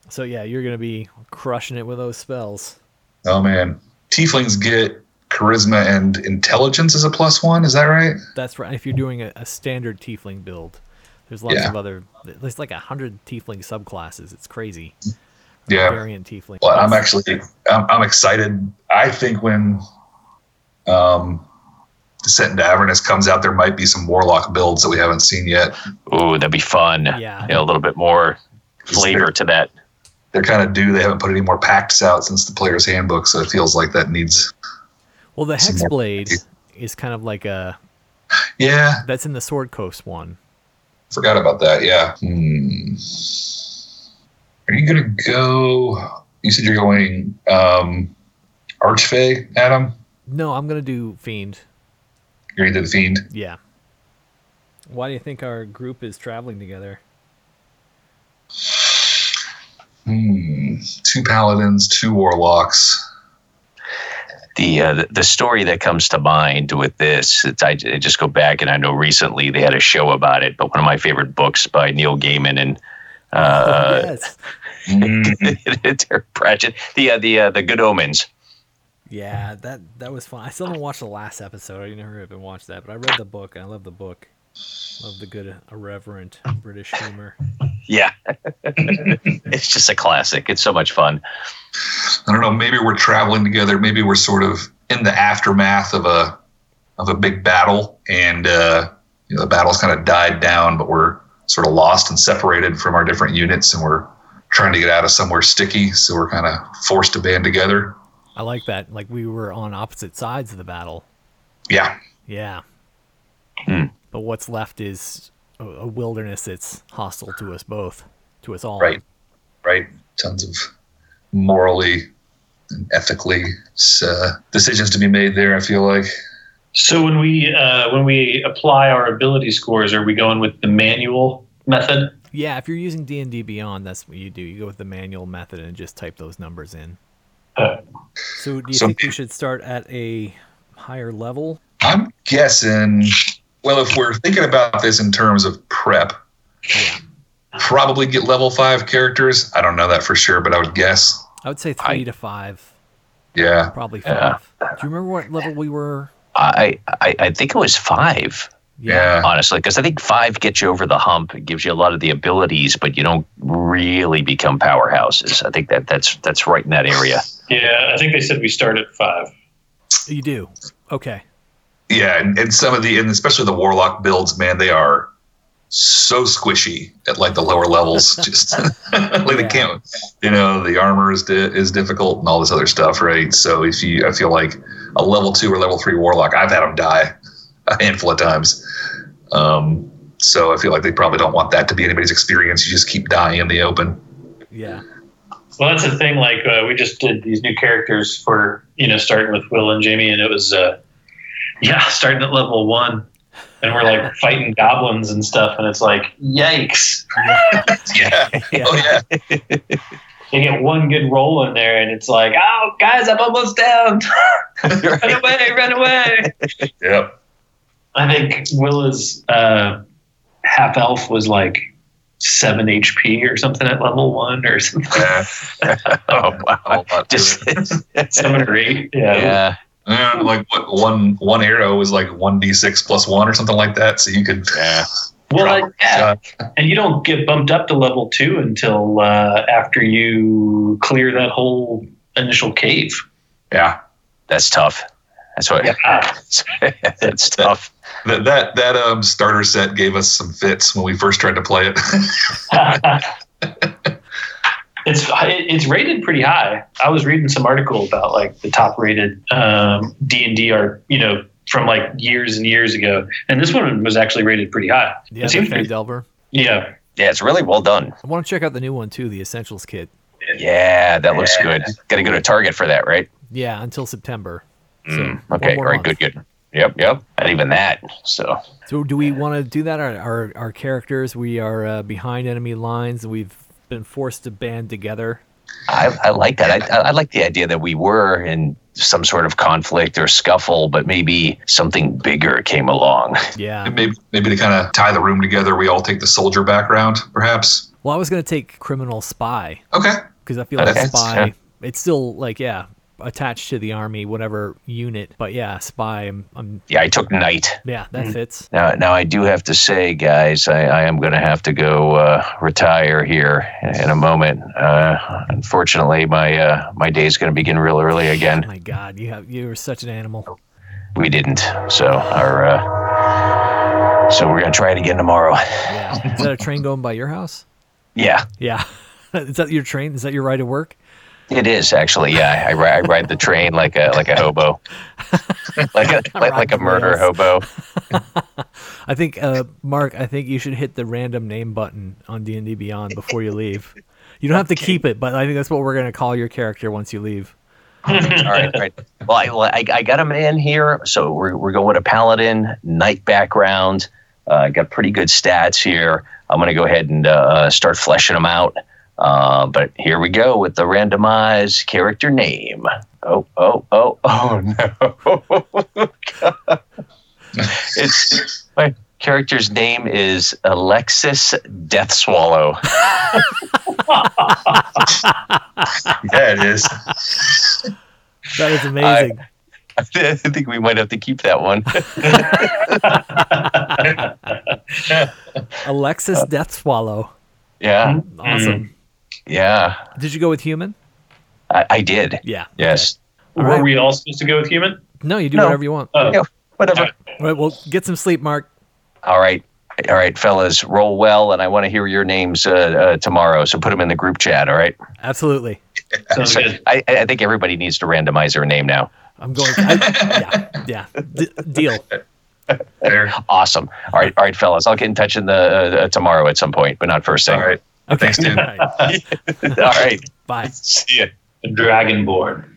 so yeah, you're gonna be crushing it with those spells. Oh man, tieflings get charisma and intelligence as a plus one. Is that right? That's right. If you're doing a, a standard tiefling build, there's lots Yeah. of other. There's like a hundred tiefling subclasses. It's crazy. Yeah. variant tiefling. Well, I'm actually I'm, I'm excited. I think when um, Descent into Avernus comes out, there might be some warlock builds that we haven't seen yet. Ooh, that'd be fun. Yeah. You know, a little bit more flavor to that. They're kind of due. They haven't put any more packs out since the player's handbook, so it feels like that needs. well, the hexblade is kind of like a Yeah, that's in the Sword Coast one. forgot about that. Yeah. Hmm. Are you gonna go? You said you're going um, Archfey, Adam. No, I'm gonna do fiend. You're the fiend. Yeah. Why do you think our group is traveling together? Hmm. Two paladins, two warlocks. The, uh, the the story that comes to mind with this, it's, I, I just go back and I know recently they had a show about it, but one of my favorite books by Neil Gaiman and uh, yes. Terry Pratchett, the uh, the uh, the Good Omens. Yeah, that that was fun. I still haven't watched the last episode. I never even watched that, but I read the book. and I love the book. Love the good, irreverent British humor. Yeah, it's just a classic. It's so much fun. I don't know. Maybe we're traveling together. Maybe we're sort of in the aftermath of a of a big battle, and uh, you know, the battle's kind of died down, but we're sort of lost and separated from our different units, and we're trying to get out of somewhere sticky. So we're kind of forced to band together. I like that. Like we were on opposite sides of the battle. Yeah, Yeah. Hmm. But what's left is a, a wilderness that's hostile to us both, to us all. right, right. Tons of morally and ethically uh, decisions to be made there. I feel like. So when we uh, when we apply our ability scores, are we going with the manual method? Yeah, if you're using D and D Beyond, that's what you do. You go with the manual method and just type those numbers in. So, do you So- think we should start at a higher level? I'm guessing. Well, if we're thinking about this in terms of prep, Yeah. probably get level five characters. I don't know that for sure, but I would guess. I would say three I- to five, Yeah. probably Yeah. five. Do you remember what level we were? I, I I think it was five. Yeah. honestly, because I think five gets you over the hump. It gives you a lot of the abilities, but you don't really become powerhouses. I think that that's that's right in that area. Yeah, I think they said we start at five. You do. Okay. Yeah, and, and some of the, and especially the warlock builds, man, they are so squishy at like the lower levels. Just like they can't, you know, the armor is di- is difficult and all this other stuff, right? So if you, I feel like a level two or level three warlock, I've had them die a handful of times. Um, so I feel like they probably don't want that to be anybody's experience. You just keep dying in the open. Yeah. Well, that's the thing. Like uh, we just did these new characters for you know starting with Will and Jamie, and it was uh, yeah starting at level one, and we're like fighting goblins and stuff, and it's like yikes! Yeah. Yeah. Oh yeah. You get one good roll in there, and it's like, oh guys, I'm almost down. run away, run away! Yep. I think Will is uh, half elf was like seven HP or something at level one or something, Yeah. Oh wow! A lot to Just seven or eight. Yeah. yeah, Yeah, like what one one arrow was like one d six plus one or something like that. So you could yeah. Well, yeah. And you don't get bumped up to level two until uh, after you clear that whole initial cave. yeah. That's tough. That's what. Yeah. that's tough. That that that um starter set gave us some fits when we first tried to play it. it's it's rated pretty high. I was reading some article about like the top rated um, D and D are you know from like years and years ago, and this one was actually rated pretty high. Yeah. it seems pretty, Delver. yeah. Yeah, it's really well done. I want to check out the new one too, the Essentials kit. Yeah, that looks good. Got to go to Target for that, right? Yeah, until September. So, Mm, okay, all more right, month. good, good. Yep, yep. Not even that. So So do we want to do that? Our our, our characters, we are uh, behind enemy lines, and we've been forced to band together. I, I like that. I, I like the idea that we were in some sort of conflict or scuffle, but maybe something bigger came along. Yeah. maybe maybe to kind of tie the room together, we all take the soldier background, perhaps. Well, I was gonna take criminal spy Okay. because I feel like Okay, spy. yeah. It's still like yeah, attached to the army, whatever unit. But yeah, spy. I'm, I'm Yeah, I took Knight. yeah, that fits. Now, now I do have to say, guys, I, I am going to have to go uh, retire here in a moment. Uh, unfortunately, my uh, my day is going to begin real early again. Oh my God, you have you are such an animal. We didn't, so our uh, so we're going to try it again tomorrow. Yeah. Is that a train going by your house? Yeah, Yeah. Is that your train? Is that your ride to work? It is actually. Yeah, I, I ride the train like a like a hobo, like a like, like a murder rails. hobo. I think, uh, Mark. I think you should hit the random name button on D and D Beyond before you leave. You don't have to keep it, but I think that's what we're gonna call your character once you leave. all right, all right. Well, I, well, I, I got a man here, so we're, we're going with a paladin, knight background. Uh, got pretty good stats here. I'm going to go ahead and uh, start fleshing them out. Uh, but here we go with the randomized character name. Oh, oh, oh, oh no! it's my character's name is Alexis Death Swallow. Yeah, it is. That is amazing. I think we might have to keep that one. Alexis Death Swallow. Yeah, Awesome. Yeah. Did you go with human? I, I did. Yeah. Yes. All Were right. we all supposed to go with human? No, you do No. whatever you want. Oh, Yeah, whatever. All right. Well, get some sleep, Mark. All right. All right, fellas, roll well, and I want to hear your names uh, uh, tomorrow. So put them in the group chat. All right. Absolutely. sounds So good. I, I think everybody needs to randomize their name now. I'm going. I, yeah. Yeah. D- deal. There. Awesome. All right, all right, fellas. I'll get in touch in the uh, uh, tomorrow at some point, but not first thing. All right. Okay. Thanks, dude. All right. all right. Bye. See ya. Dragonborn.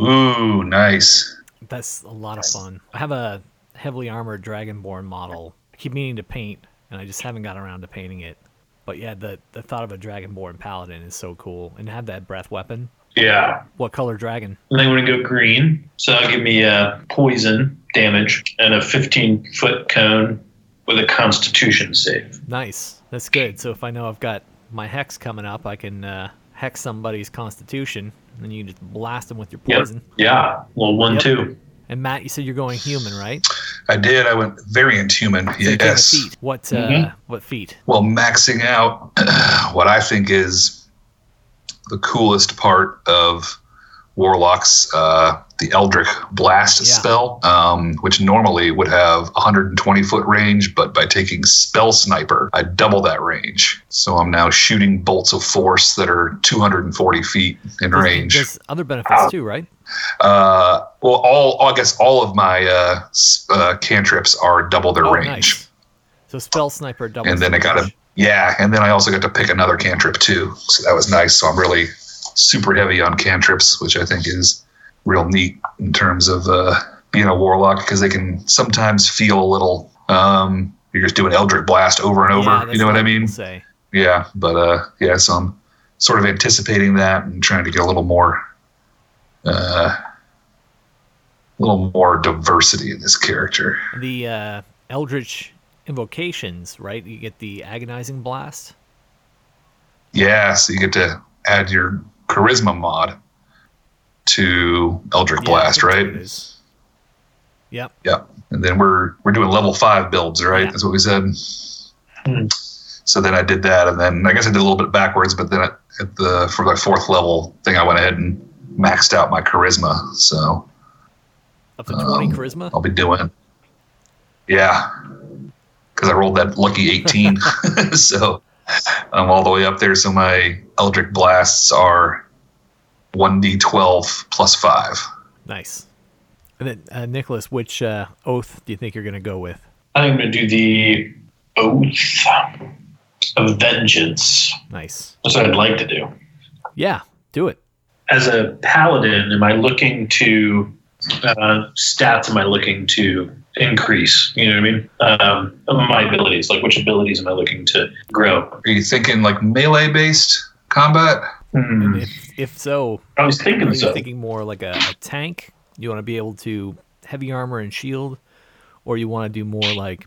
Ooh, nice. That's a lot of fun. I have a heavily armored Dragonborn model. I keep meaning to paint, and I just haven't got around to painting it. But yeah, the the thought of a Dragonborn paladin is so cool, and have that breath weapon. Yeah. What color dragon? And then I'm going to go green. So that'll give me a poison damage and a 15 foot cone with a Constitution save. Nice. That's good. So if I know I've got my hex coming up, I can uh, hex somebody's constitution, and then you just blast them with your Yep. poison. Yeah. Well, one Yep. two. And Matt, you said you're going human, right? I did. I went variant human. So you take a Yes. feat. What uh, Mhm. what feat? Well, maxing out what I think is the coolest part of Warlock's uh, the Eldritch Blast Yeah. spell, um, which normally would have 120 foot range, but by taking Spell Sniper, I double that range. So I'm now shooting bolts of force that are 240 feet in There's- range. There's other benefits too, right? Uh, well, all I guess all of my uh, uh, cantrips are double their oh, range. nice. So spell sniper double. and then I got a yeah, and then I also got to pick another cantrip too, so that was nice. So I'm really super heavy on cantrips, which I think is real neat in terms of uh, being a warlock because they can sometimes feel a little. Um, you're just doing Eldritch Blast over and over. Yeah, you know what I mean? Say. Yeah, but uh, yeah, so I'm sort of anticipating that and trying to get a little more, uh, a little more diversity in this character. The uh, Eldritch invocations, right? You get the agonizing blast. Yeah, so you get to add your charisma mod to Eldritch Yeah, Blast, right? Yep. Yep. And then we're we're doing level five builds, right? Yeah. That's what we said. Hmm. So then I did that, and then I guess I did a little bit backwards, but then at, at the for my fourth level thing, I went ahead and maxed out my charisma. So Up to 20 Um, charisma. I'll be doing, yeah, because I rolled that lucky eighteen, so I'm all the way up there. So my Eldritch blasts are one d twelve plus five. Nice. And then, uh, Nicholas, which uh, oath do you think you're going to go with? I think I'm going to do the Oath of Vengeance. Nice. That's what I'd like to do. Yeah, do it. As a paladin, am I looking to uh, stats? Am I looking to increase? You know what I mean? Um, my abilities, like which abilities am I looking to grow? Are you thinking like melee based combat? Hmm. If, if so, I was are thinking you so. thinking more like a, a tank? You want to be able to heavy armor and shield, or you want to do more like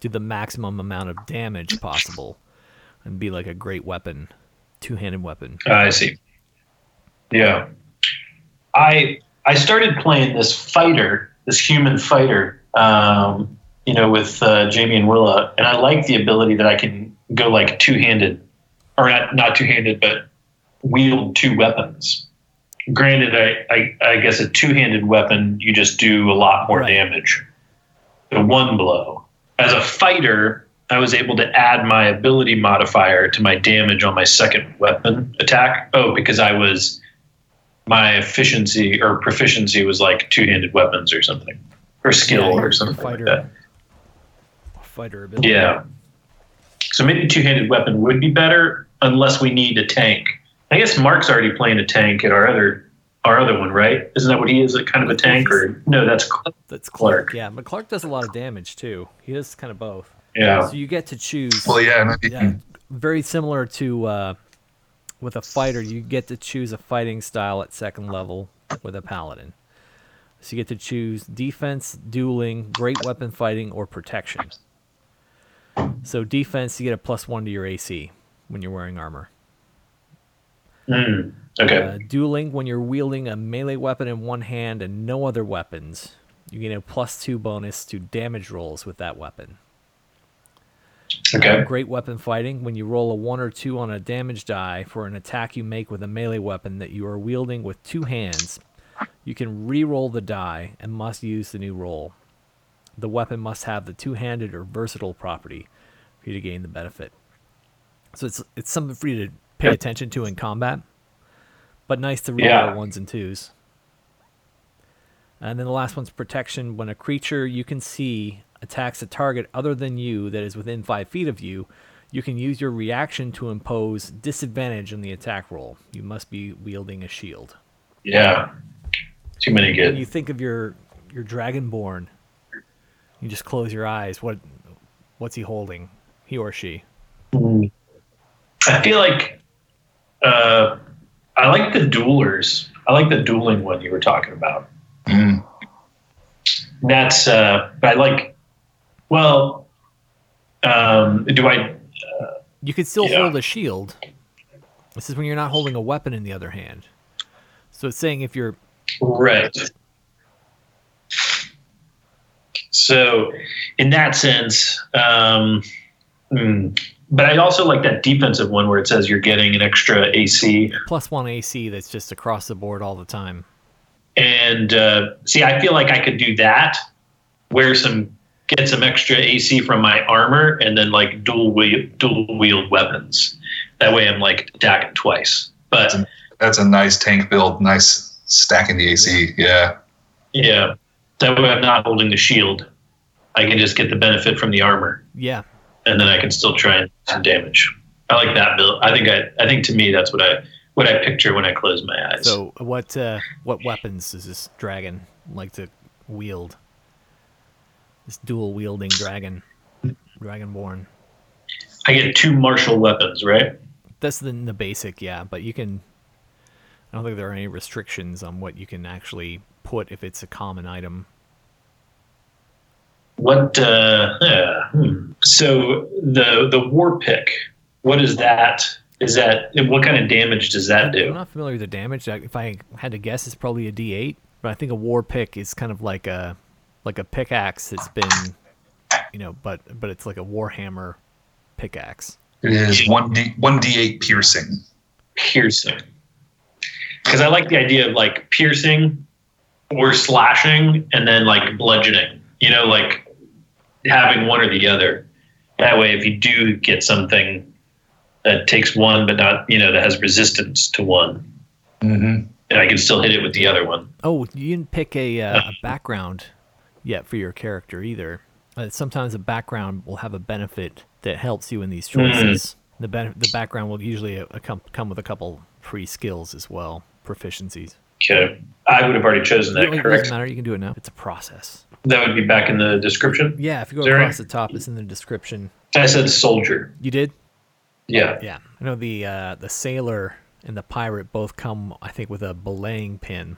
do the maximum amount of damage possible and be like a great weapon, two-handed weapon. I see. Yeah, I I started playing this fighter, this human fighter, um, you know, with uh, Jamie and Willa, and I like the ability that I can go like two handed, or not not two handed, but wield two weapons. Granted, I, I, I guess a two handed weapon you just do a lot more Right. damage. The one blow. As a fighter, I was able to add my ability modifier to my damage on my second weapon attack. Oh, because I was my efficiency or proficiency was like two handed weapons or something. Or skill Yeah, or your something like fighter that. Fighter ability. Yeah. So maybe two handed weapon would be better unless we need a tank. I guess Mark's already playing a tank at our other our other one, right? Isn't that what he is? A kind of a tank or no, that's That's Clark. Clark. Yeah, but Clark does a lot of damage too. He does kind of both. yeah. So you get to choose. Well, yeah, and Yeah, very similar to uh, with a fighter. You get to choose a fighting style at second level with a paladin. So you get to choose defense, dueling, great weapon fighting, or protection. So defense, you get a plus one to your AC when you're wearing armor. Mm, okay. Uh, dueling, when you're wielding a melee weapon in one hand and no other weapons, you get a plus two bonus to damage rolls with that weapon. Uh, Okay. great weapon fighting. When you roll a one or two on a damage die for an attack you make with a melee weapon that you are wielding with two hands, you can re-roll the die and must use the new roll. The weapon must have the two-handed or versatile property for you to gain the benefit. So it's it's something for you to pay attention to in combat, but nice to roll Yeah. ones and twos. And then the last one's protection. When a creature you can see attacks a target other than you that is within five feet of you, you can use your reaction to impose disadvantage on the attack roll. You must be wielding a shield. Yeah. Too many When you think of your your dragonborn, you just close your eyes. What what's he holding? He or she? I feel like uh, I like the duelers. I like the dueling one you were talking about. mm, That's uh, I like. Well, Um, do I? You could still Yeah. hold a shield. This is when you're not holding a weapon in the other hand. So it's saying if you're Right. So, in that sense, um, hmm. but I also like that defensive one where it says you're getting an extra AC. plus one AC that's just across the board all the time. And uh, see, I feel like I could do that, wear some, get some extra AC from my armor, and then like dual wield, dual wield weapons. That way, I'm like attacking twice. But That's a nice tank build. Nice stacking the AC. Yeah. yeah, that way I'm not holding the shield. I can just get the benefit from the armor. Yeah. and then I can still try and do some damage. I like that build. I think I, I think to me that's what I what I picture when I close my eyes. So what uh, what weapons does this dragon like to wield? This dual wielding dragon, dragonborn. I get two martial weapons, right? That's the the basic, yeah. But you can. I don't think there are any restrictions on what you can actually put if it's a common item. What? Uh, yeah, hmm. So the the war pick. What is that? Is that what kind of damage does that do? I'm not familiar with the damage. If I had to guess, it's probably a D8. But I think a war pick is kind of like a like a pickaxe that's been, you know, but but it's like a warhammer pickaxe. It is one d one d eight piercing. Piercing. Because I like the idea of like piercing or slashing and then like bludgeoning. You know, like having one or the other. That way, if you do get something that takes one, but not, you know, that has resistance to one, Mm-hmm. and I can still hit it with the other one. Oh, you didn't pick a, uh, a background yet for your character either. Uh, sometimes a background will have a benefit that helps you in these choices. The ben- the background will usually uh, come come with a couple free skills as well, proficiencies. Okay. I would have already chosen that, it correct? doesn't matter. You can do it now. It's a process. That would be back in the description. Yeah, if you go Is across the top, it's in the description. I said soldier. You did? Yeah. Yeah. I know the uh, the sailor and the pirate both come, I think, with a belaying pin,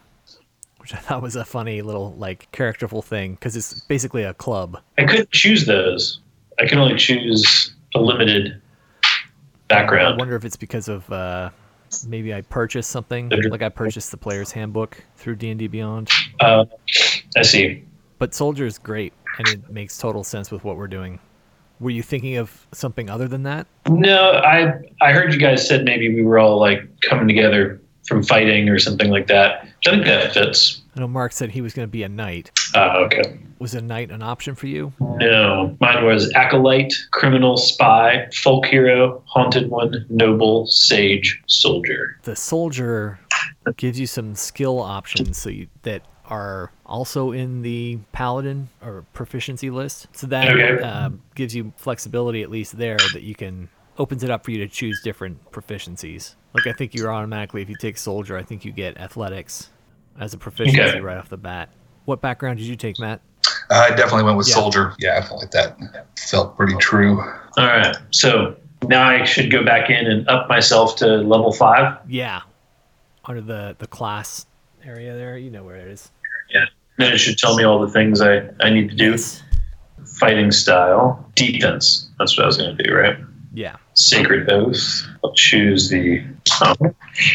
which I thought was a funny little like characterful thing because it's basically a club. I couldn't choose those. I can only choose a limited background. I wonder if it's because of uh, maybe I purchased something like I purchased the player's handbook through D and D Beyond. Uh, I see. But soldier is great and it makes total sense with what we're doing. Were you thinking of something other than that? No, I I heard you guys said maybe we were all like coming together from fighting or something like that. I think that fits. I know Mark said he was going to be a knight. Uh, okay. Was a knight an option for you? No, mine was acolyte, criminal, spy, folk hero, haunted one, noble, sage, soldier. the soldier gives you some skill options so you, that are also in the paladin or proficiency list. So that Okay. uh, gives you flexibility at least there that you can opens it up for you to choose different proficiencies. Like I think you're automatically if you take soldier, I think you get athletics as a proficiency Okay. right off the bat. What background did you take, Matt? Uh, I definitely went with Yeah. soldier. Yeah, I felt like that felt pretty true. All right. So now I should go back in and up myself to level five. Yeah, under the the class area there, you know where it is. Yeah. Then it should tell me all the things I, I need to do. Yes. Fighting style, defense. That's what I was going to do, right? Yeah. Sacred oath. I'll choose the. Oh.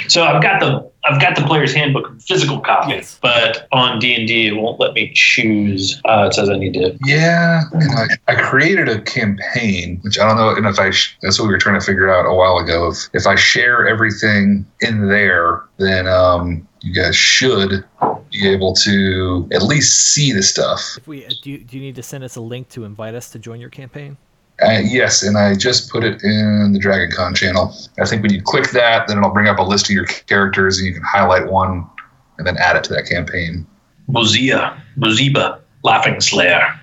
So I've got the I've got the player's handbook physical copy, Yes. but on D and D it won't let me choose. Uh, it says I need to. Yeah, and I, I created a campaign, which I don't know, and if I sh- that's what we were trying to figure out a while ago. If if I share everything in there, then um, you guys should be able to at least see the stuff. If we uh, do, you, do you need to send us a link to invite us to join your campaign? Uh, yes, and I just put it in the Dragon Con channel. I think when you click that, then it'll bring up a list of your characters, and you can highlight one and then add it to that campaign. Bozia, Boziba, Laughing Slayer.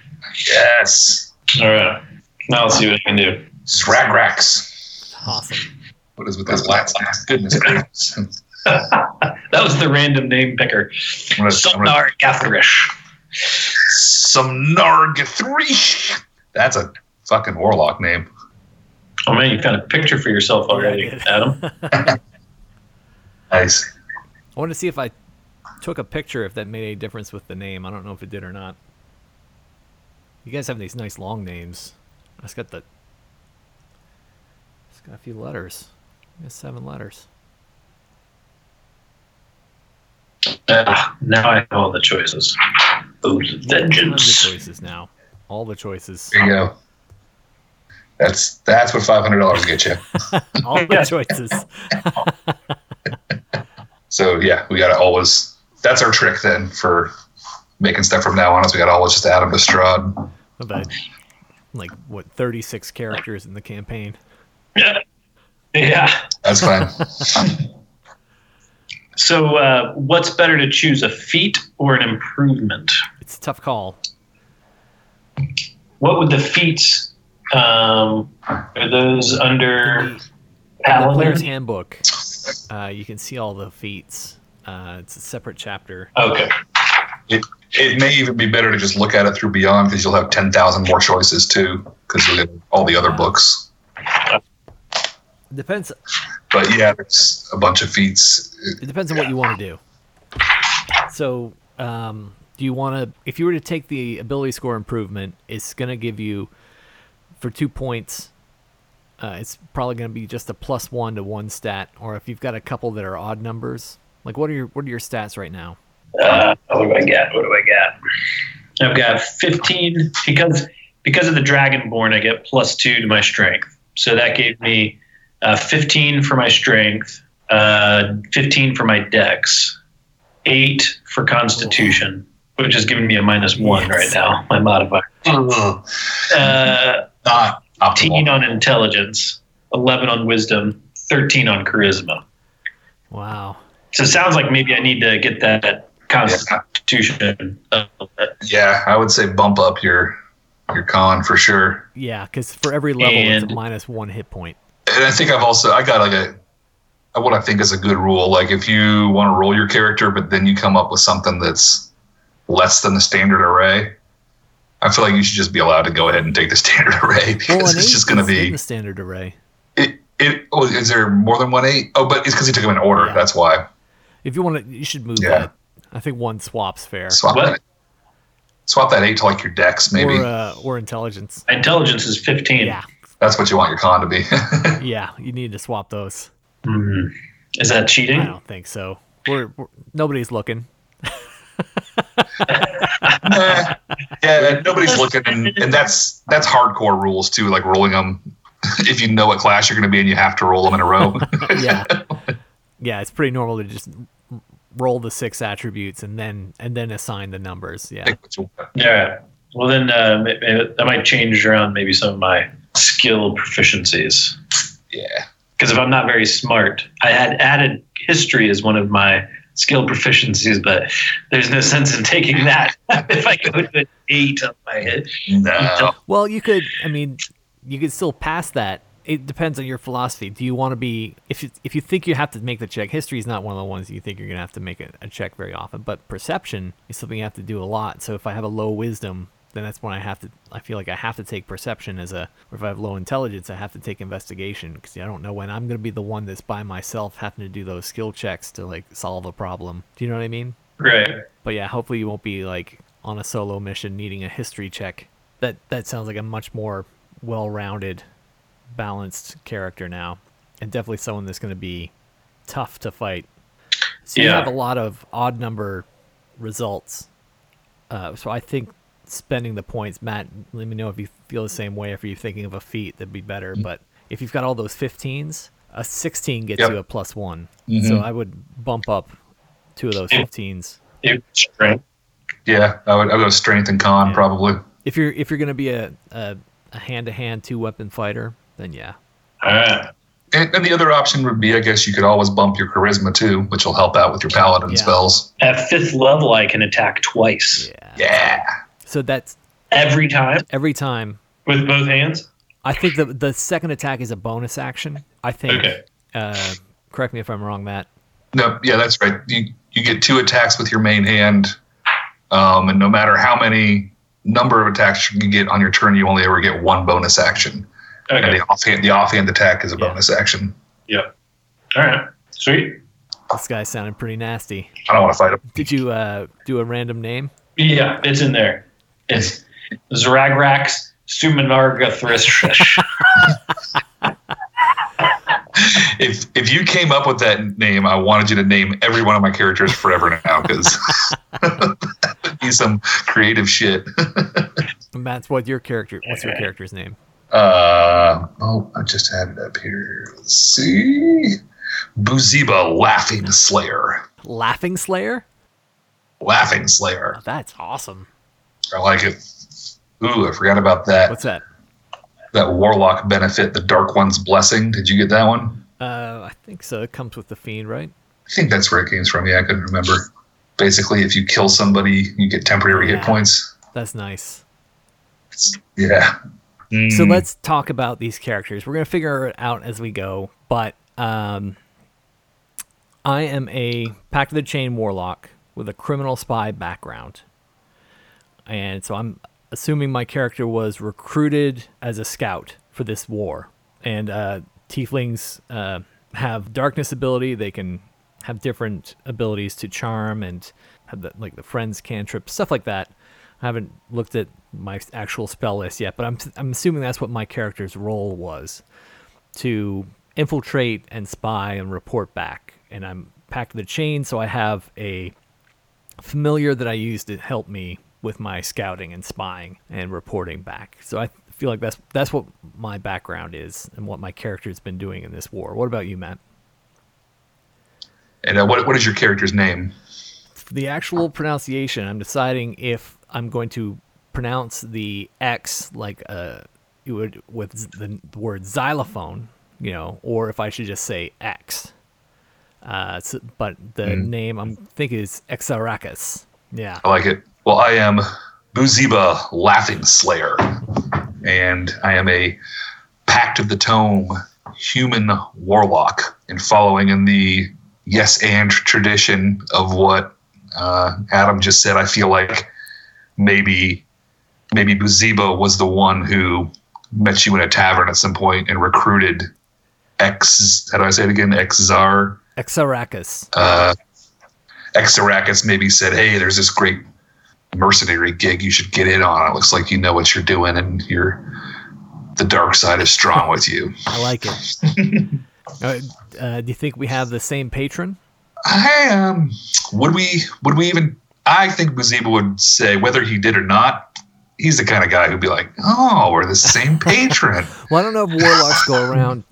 Yes, All right. Now let's see what I can do. Sragrax. Awesome. What is with this last name? Goodness gracious. that was the random name picker. I'm gonna- I'm gonna- Sumnar Gatherish. Some Nargathri. That's a fucking warlock name. Oh man, you found a picture for yourself already, Yeah, I did. Adam. Nice. I want to see if I took a picture if that made any difference with the name. I don't know if it did or not. You guys have these nice long names. I just got the It's Got a few letters. Got seven letters. Uh, now I have all the choices. Oath of Tons of vengeance. choices now. All the choices. There you go. That's that's what five hundred dollars get you. All the choices. So yeah, we gotta always. That's our trick then for making stuff from now on. Is we gotta always just add them to Strahd. About like what thirty six characters in the campaign. Yeah. Yeah. That's fine. So, uh, what's better to choose, a feat or an improvement? It's a tough call. What would the feats? Um, are those under In the, the player's handbook, uh, you can see all the feats. Uh, it's a separate chapter. Okay. it, it may even be better to just look at it through Beyond because you'll have ten thousand more choices too because of the- all the other books. Depends. But yeah, there's a bunch of feats. It depends on what you want to do. So, um, do you want to? If you were to take the ability score improvement, it's going to give you for two points. Uh, it's probably going to be just a plus one to one stat, or if you've got a couple that are odd numbers. Like, what are your what are your stats right now? Uh, what do I get? What do I get? I've got 15 because because of the Dragonborn. I get plus two to my strength, so that gave me uh, 15 for my strength, uh, 15 for my Dex, eight for Constitution, which is giving me a minus one Yes. right now. My modifier. Uh, not 18 optimal. on Intelligence, 11 on Wisdom, 13 on Charisma. Wow. So it sounds like maybe I need to get that Constitution. up a. Yeah, I would say bump up your your con for sure. Yeah, because for every level, it's a minus one hit point. And I think I've also I got like a what I think is a good rule. Like if you want to roll your character, but then you come up with something that's less than the standard array, I feel like you should just be allowed to go ahead and take the standard array because Well, it's just going to be. the standard array. It, it oh, is there more than one eight? Oh, but it's because he took them in order. Yeah. That's why. If you want to, you should move Yeah. that. I think one swap's fair. Swap What? that. Swap that eight to like your dex, maybe. Or uh, or intelligence. Intelligence is 15. Yeah, That's what you want your con to be. yeah. You need to swap those. Mhm. Is that cheating? I don't think so. We're, we're nobody's looking. Nah. yeah, nobody's looking, and, and that's that's hardcore rules too. Like rolling them. If you know what class you're going to be in, you have to roll them in a row. Yeah, yeah. It's pretty normal to just roll the six attributes and then and then assign the numbers. Yeah. Pick what you want. Yeah. Well, then uh, may- may- I might change around maybe some of my skill proficiencies. yeah. Because if I'm not very smart, I had added history as one of my skill proficiencies, but there's no sense in taking that if I go to an eight on my head. No. Well, you could. I mean, you could still pass that. It depends on your philosophy. Do you want to be if you, if you think you have to make the check? History is not one of the ones you think you're gonna have to make a, a check very often. But perception is something you have to do a lot. So if I have a low wisdom, then that's when I have to. I feel like I have to take perception as a. Or if I have low intelligence, I have to take investigation because I don't know when I'm gonna be the one that's by myself having to do those skill checks to like solve a problem. Do you know what I mean? Right. But yeah, hopefully you won't be like on a solo mission needing a history check. That that sounds like a much more well-rounded, balanced character now, and definitely someone that's going to be tough to fight. So you Yeah. have a lot of odd number results. Uh, so I think spending the points, Matt. Let me know if you feel the same way. If you're thinking of a feat, that'd be better. But if you've got all those 15s, a 16 gets Yep. you a plus one. Mhm. So I would bump up two of those 15s. Strength. Yeah, I would. I would go strength and con Yeah. probably. If you're if you're gonna be a a, a hand-to-hand two-weapon fighter, then yeah. All right. And, and the other option would be, I guess, you could always bump your charisma too, which will help out with your paladin Yeah. spells. At fifth level, I can attack twice Yeah. Yeah. So that's every time every time. with both hands. I think the the second attack is a bonus action. I think. Okay. Uh, correct me if I'm wrong, Matt. No, yeah, that's right. You you get two attacks with your main hand, um, and no matter how many number of attacks you can get on your turn, you only ever get one bonus action. Okay. And the offhand the offhand attack is a Yeah. bonus action. Yep. All right. Sweet. This guy sounded pretty nasty. I don't want to fight him. Did you uh, do a random name? Yeah, it's in there. It's Zragrax Sumanargathrish. if if you came up with that name, I wanted you to name every one of my characters forever now because be some creative shit. Matt's what your character? What's your character's name? Uh, oh, I just had it up here. Let's see. Buziba Laughing Slayer. Laughing Slayer. Laughing Slayer. Oh, that's awesome. I like it. Ooh, I forgot about that. What's that? That Warlock benefit, the Dark One's Blessing. Did you get that one? Uh, I think so. It comes with the fiend, right? I think that's where it came from. Yeah, I couldn't remember. Basically, if you kill somebody, you get temporary hit points. That's nice. Yeah. So Mm. let's talk about these characters. We're gonna figure it out as we go, but um, I am a Pact of the Chain warlock with a criminal spy background, and so I'm assuming my character was recruited as a scout for this war. And uh, Tieflings uh, have darkness ability; they can have different abilities to charm and have the, like the friends cantrip stuff like that. I haven't looked at my actual spell list yet, but I'm I'm assuming that's what my character's role was to infiltrate and spy and report back. And I'm Pact the chain, so I have a familiar that I use to help me with my scouting and spying and reporting back. So I feel like that's that's what my background is and what my character's been doing in this war. What about you, Matt? And uh, what what is your character's name? The actual pronunciation, I'm deciding if I'm going to pronounce the X like uh, you would with the word xylophone, you know, or if I should just say X. Uh, so, but the name I'm thinking is Exarachus. Yeah. I like it. Well, I am Buziba Laughing Slayer, and I am a Pact of the Tome human warlock, and following in the yes and tradition of what uh, Adam just said. I feel like maybe maybe Buziba was the one who met you in a tavern at some point and recruited X. How do I say it again? Xzar Exarachus. uh, Exarachus maybe said, "Hey, there's this great mercenary gig you should get in on. It looks like you know what you're doing, and you're the dark side is strong with you." I like it. uh, uh, do you think we have the same patron? I um, would we would we even? I think Buziba would say whether he did or not. He's the kind of guy who'd be like, "Oh, we're the same patron." Well, I don't know if warlocks go around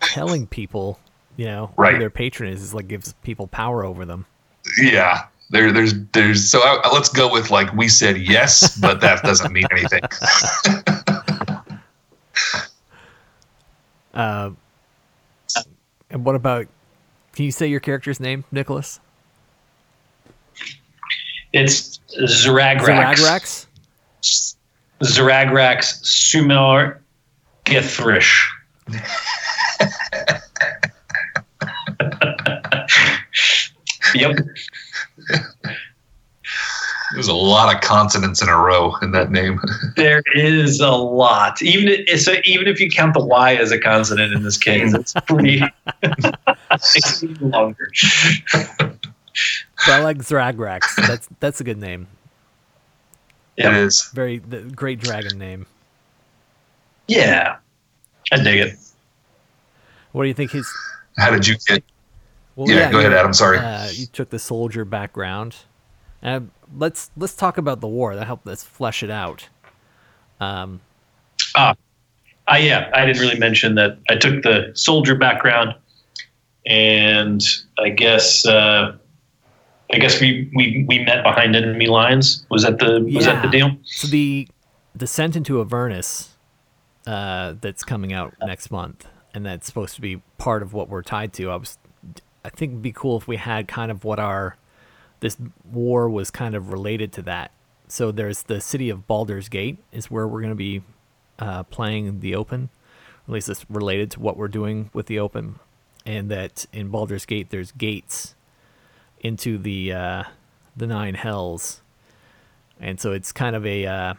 telling people, you know, Right. who their patron is. Is like gives people power over them. yeah, there, there's, there's. So I, let's go with like we said yes, but that doesn't mean anything. Uh, and what about? Can you say your character's name, Nicholas? It's Zaragrax. Zaragrax. Zaragrax Sumar Githrish. yep. There's a lot of consonants in a row in that name. There is a lot. Even if, so, even if you count the Y as a consonant in this case, it's pretty it's longer. So I like Zaragrax. That's that's a good name. It is. Very the great dragon name. Yeah, I dig it. What do you think his? How did you get? Well, Yeah, go ahead, Adam. Sorry. Uh, you took the soldier background. Uh, let's let's talk about the war. That helped us flesh it out. Um, Ah, I yeah, I didn't really mention that I took the soldier background, and I guess uh, I guess we, we we met behind enemy lines. Was that the was that the deal? So the Descent into Avernus uh, that's coming out next month, and that's supposed to be part of what we're tied to. I was, I think it'd be cool if we had kind of what our this war was kind of related to that. So there's the city of Baldur's Gate is where we're going to be uh, playing the Open. At least it's related to what we're doing with the Open, and that in Baldur's Gate there's gates into the uh, the nine hells and so it's kind of a uh,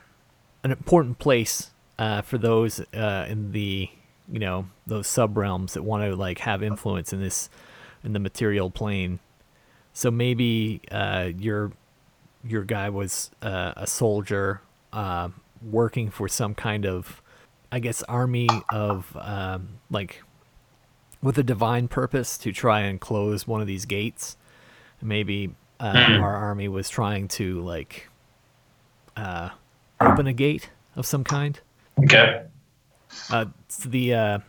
an important place uh, for those uh, in the you know those sub realms that want to like have influence in this in the material plane. So maybe uh, your your guy was uh, a soldier uh, working for some kind of I guess army of um, like with a divine purpose to try and close one of these gates. Maybe uh, Hmm. our army was trying to like uh, open a gate of some kind. Okay. Uh, the uh,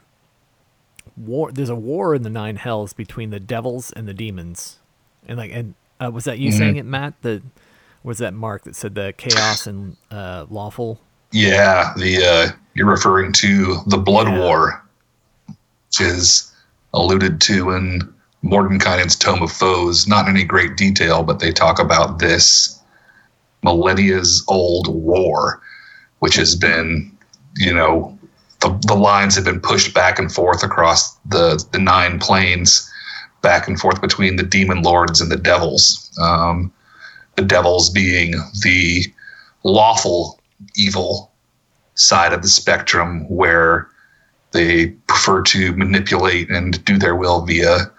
war. There's a war in the nine hells between the devils and the demons, and like, and uh, was that you Mm-hmm. saying it, Matt? The was that Mark that said the chaos and uh, lawful? Yeah, the uh, you're referring to the Blood Yeah. War, which is alluded to in Mordenkainen's Tome of Foes. Not in any great detail, but they talk about this millennia's old war, which has been, you know, the, the lines have been pushed back and forth across the, the nine planes, back and forth between the demon lords and the devils. Um, the devils being the lawful evil side of the spectrum where they prefer to manipulate and do their will via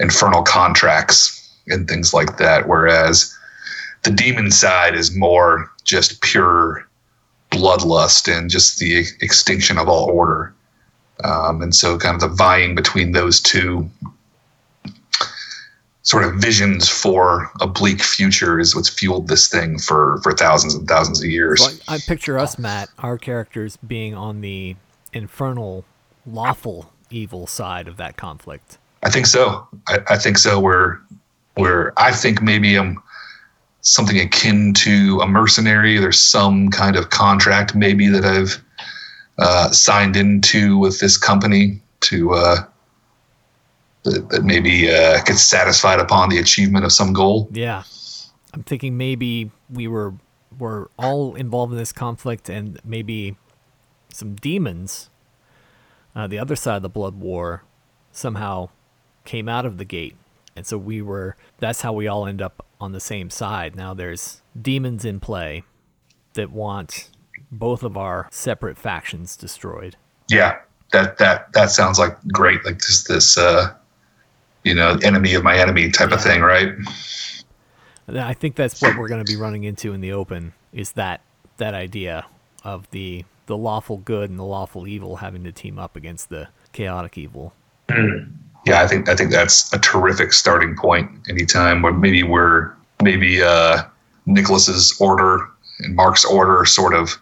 infernal contracts and things like that. Whereas the demon side is more just pure bloodlust and just the extinction of all order. Um, and so, kind of the vying between those two sort of visions for a bleak future is what's fueled this thing for, for thousands and thousands of years. I, I picture us, Matt, our characters being on the infernal, lawful evil side of that conflict. I think so. I, I think so. Where, where I think maybe I'm something akin to a mercenary. There's some kind of contract maybe that I've uh, signed into with this company to uh, that, that maybe uh, gets satisfied upon the achievement of some goal. Yeah, I'm thinking maybe we were were all involved in this conflict, and maybe some demons, uh, the other side of the blood war, somehow came out of the gate, and so we were. That's how we all end up on the same side. Now there's demons in play that want both of our separate factions destroyed. Yeah, that that that sounds like great. Like this this uh, you know enemy of my enemy type of thing, right? I think that's what we're going to be running into in the open is that that idea of the the lawful good and the lawful evil having to team up against the chaotic evil. Yeah, I think I think that's a terrific starting point. Anytime where maybe we're maybe uh, Nicholas's order and Mark's order sort of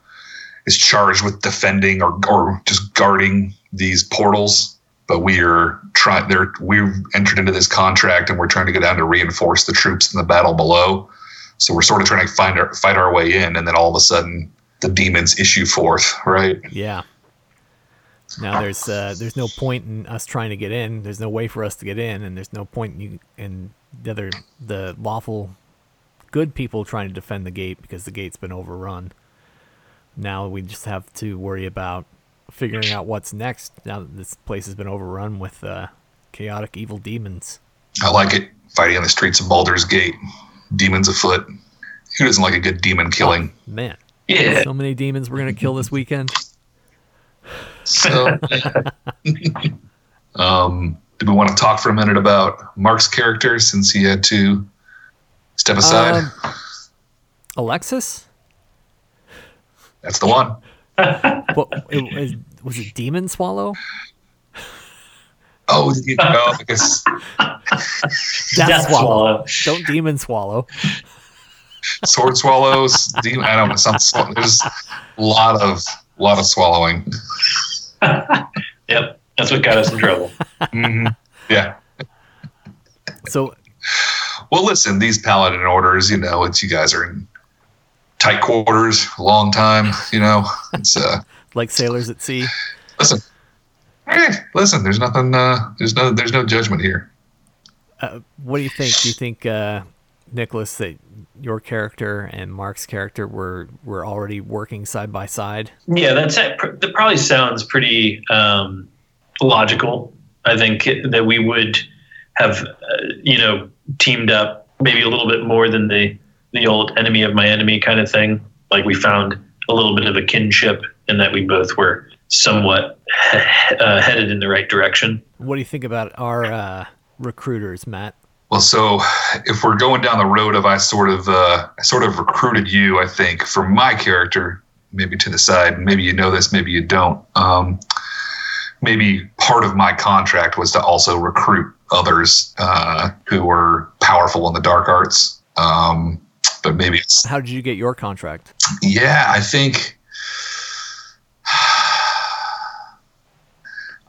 is charged with defending or or just guarding these portals, but we are trying. They're we've entered into this contract and we're trying to go down to reinforce the troops in the battle below. So we're sort of trying to find our fight our way in, and then all of a sudden the demons issue forth, right? Yeah. Now there's uh, there's no point in us trying to get in. There's no way for us to get in, and there's no point in, you, in the other the lawful good people trying to defend the gate because the gate's been overrun. Now we just have to worry about figuring out what's next. Now that this place has been overrun with uh, chaotic evil demons. I like it. Fighting on the streets of Baldur's Gate, demons afoot. Who doesn't like a good demon killing? Man, Yeah. so many demons we're gonna kill this weekend. So, um, do we want to talk for a minute about Mark's character since he had to step aside? Um, Alexis? That's the one. What it, was, was it Demon Swallow? Oh, you know, because Death, Death Swallow. Swallow. Don't Demon Swallow. sword swallows. Demon, I don't know. Some, there's a lot of lot of swallowing. Yep. That's what got us in trouble. Mhm. Yeah. So Well, listen, these paladin orders, you know, it's you guys are in tight quarters, a long time. You know, it's uh. like sailors at sea. listen eh, listen there's nothing uh there's no there's no judgment here Uh, what do you think? Do you think uh, Nicholas that your character and Mark's character were were already working side by side? Yeah, that's. That probably sounds pretty um, logical. I think that we would have, uh, you know, teamed up maybe a little bit more than the the old enemy of my enemy kind of thing. Like we found a little bit of a kinship, in that we both were somewhat uh, headed in the right direction. What do you think about our uh, recruiters, Matt? Well so if we're going down the road of i sort of uh i sort of recruited you i think for my character maybe to the side maybe you know this maybe you don't um maybe part of my contract was to also recruit others uh, who were powerful in the dark arts. Um, but maybe it's How did you get your contract? yeah, I think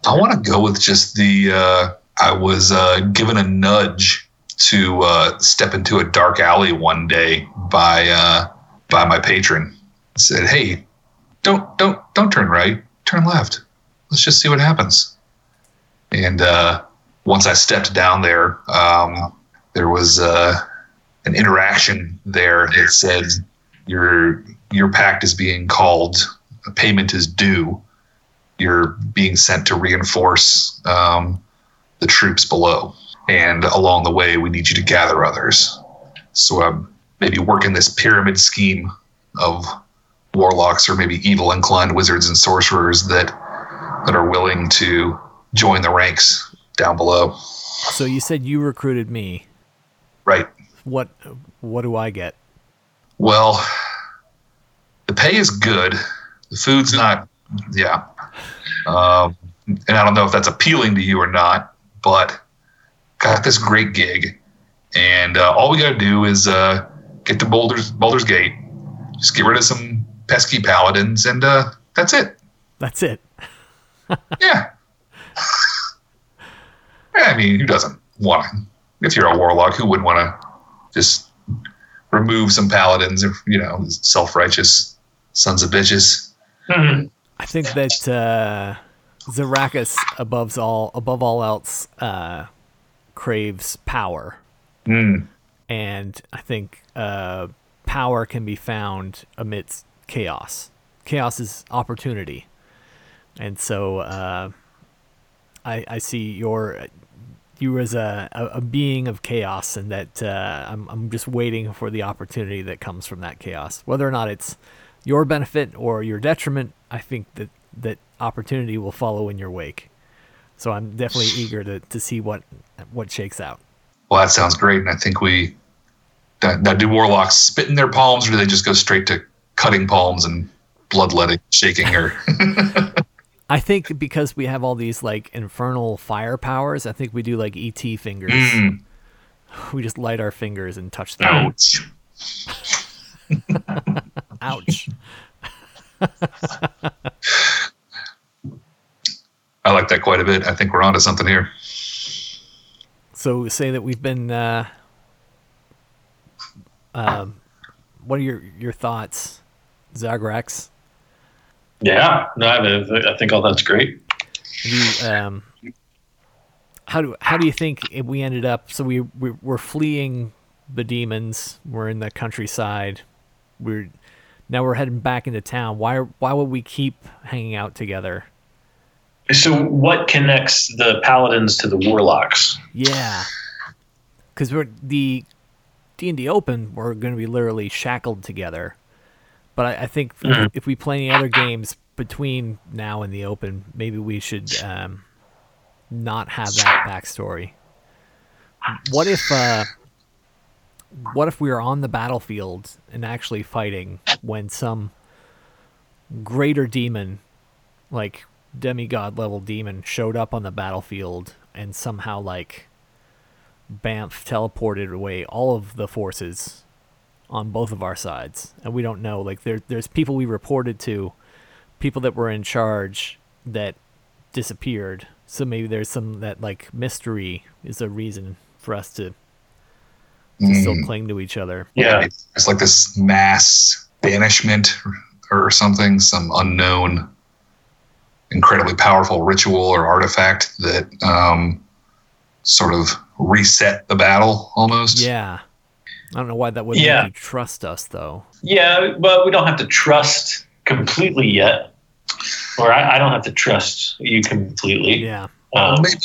I want to go with just the. Uh, I was uh, given a nudge to uh, step into a dark alley one day by uh, by my patron. Said, "Hey, don't don't don't turn right, turn left. Let's just see what happens." And uh, once I stepped down there, um, there was uh, an interaction there that said, "Your your pact is being called. A payment is due. You're being sent to reinforce um, the troops below, and along the way, we need you to gather others." So I'm maybe working this pyramid scheme of warlocks or maybe evil inclined wizards and sorcerers that that are willing to join the ranks down below. So you said you recruited me. Right. What what do I get? Well, the pay is good. The food's not, yeah. Um, and I don't know if that's appealing to you or not, but got this great gig, and uh, all we got to do is uh, get to Baldur's Baldur's Gate, just get rid of some pesky paladins, and uh, that's it. That's it. Yeah. Yeah, I mean, who doesn't want to? If you're a warlock, who wouldn't want to just remove some paladins, or, you know, self righteous sons of bitches? Mhm. I think that uh, Zarakis, above all above all else, uh, craves power, Mm. and I think uh, power can be found amidst chaos. Chaos is opportunity, and so uh, I, I see your you as a, a, being of chaos, and that uh, I'm I'm just waiting for the opportunity that comes from that chaos, whether or not it's your benefit or your detriment. I think that that opportunity will follow in your wake. So I'm definitely eager to, to see what what shakes out. Well, that sounds great. And I think we. Now, now, do warlocks spit in their palms, or do they just go straight to cutting palms and bloodletting, shaking, or. I think because we have all these like infernal fire powers, I think we do like ET fingers. Mm. We just light our fingers and touch them. Ouch. Ouch. I like that quite a bit. I think we're onto something here. So say that we've been. Uh, um, what are your your thoughts, Zagrax? Yeah, no, I, I think all that's great. You, um, how do how do you think if we ended up? So we, we we're fleeing the demons. We're in the countryside. We're now we're heading back into town. Why why would we keep hanging out together? So, what connects the paladins to the warlocks? Yeah, because we're the D and D Open. We're going to be literally shackled together. But I, I think Mhm. if we play any other games between now and the Open, maybe we should um, not have that backstory. What if uh, what if we are on the battlefield and actually fighting when some greater demon, like demigod level demon, showed up on the battlefield and somehow like Banff teleported away all of the forces on both of our sides, and we don't know. Like there, there's people we reported to, people that were in charge that disappeared. So maybe there's some that like mystery is a reason for us to, to still Mm. cling to each other. Yeah, It's like this mass banishment or, or something, some unknown, incredibly powerful ritual or artifact that um, sort of reset the battle almost. Yeah, I don't know why that would Yeah. make you trust us though. yeah, but we don't have to trust completely yet, or I, I don't have to trust you completely. Yeah, Um, Maybe,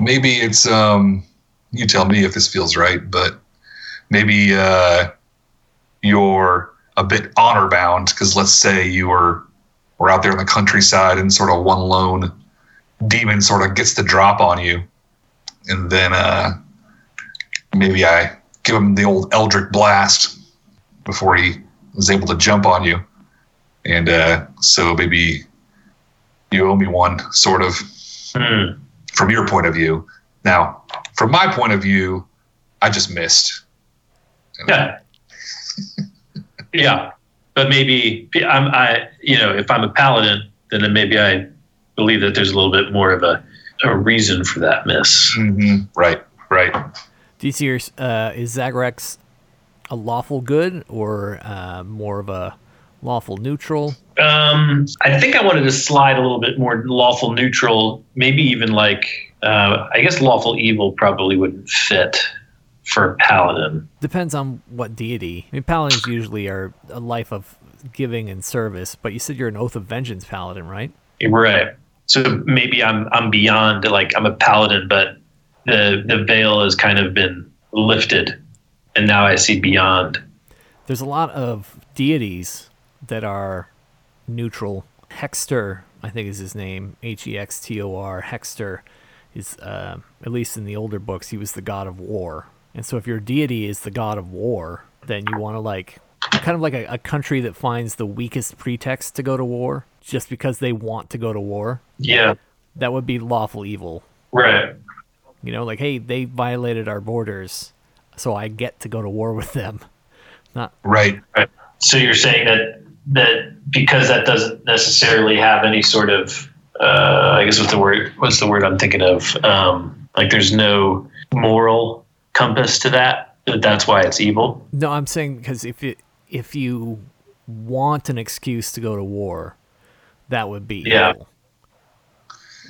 maybe it's um, you tell me if this feels right, but maybe uh, you're a bit honor bound because let's say you were we're out there in the countryside and sort of one lone demon sort of gets the drop on you, and then uh, maybe I give him the old Eldritch blast before he was able to jump on you, and uh, so maybe you owe me one, sort of. Hmm. from your point of view. Now, from my point of view, I just missed. Yeah. yeah. But maybe I'm I you know, if I'm a paladin, then maybe I believe that there's a little bit more of a, a reason for that miss. Mhm. Right, right. Do you see your, uh, is Zagrex a lawful good or uh, more of a lawful neutral? Um, I think I wanted to slide a little bit more lawful neutral, maybe even like uh, I guess lawful evil probably wouldn't fit for a paladin. Depends on what deity. I mean, paladins usually are a life of giving and service, but you said you're an Oath of Vengeance paladin, right? Right. So maybe I'm I'm beyond like I'm a paladin, but the the veil has kind of been lifted, and now I see beyond. There's a lot of deities that are neutral. Hextor, I think is his name. H E X T O R. Hextor is, uh, at least in the older books, he was the god of war. And so if your deity is the god of war, then you want to like, kind of like a, a country that finds the weakest pretext to go to war just because they want to go to war. Yeah. That would be lawful evil. Right. You know, like, hey, they violated our borders, so I get to go to war with them. Not Right. Right. So you're saying that that because that doesn't necessarily have any sort of uh, I guess what's the word what's the word I'm thinking of? Um, like there's no moral compass to that. that That's why it's evil. No, I'm saying because if it if you want an excuse to go to war, that would be Yeah. evil.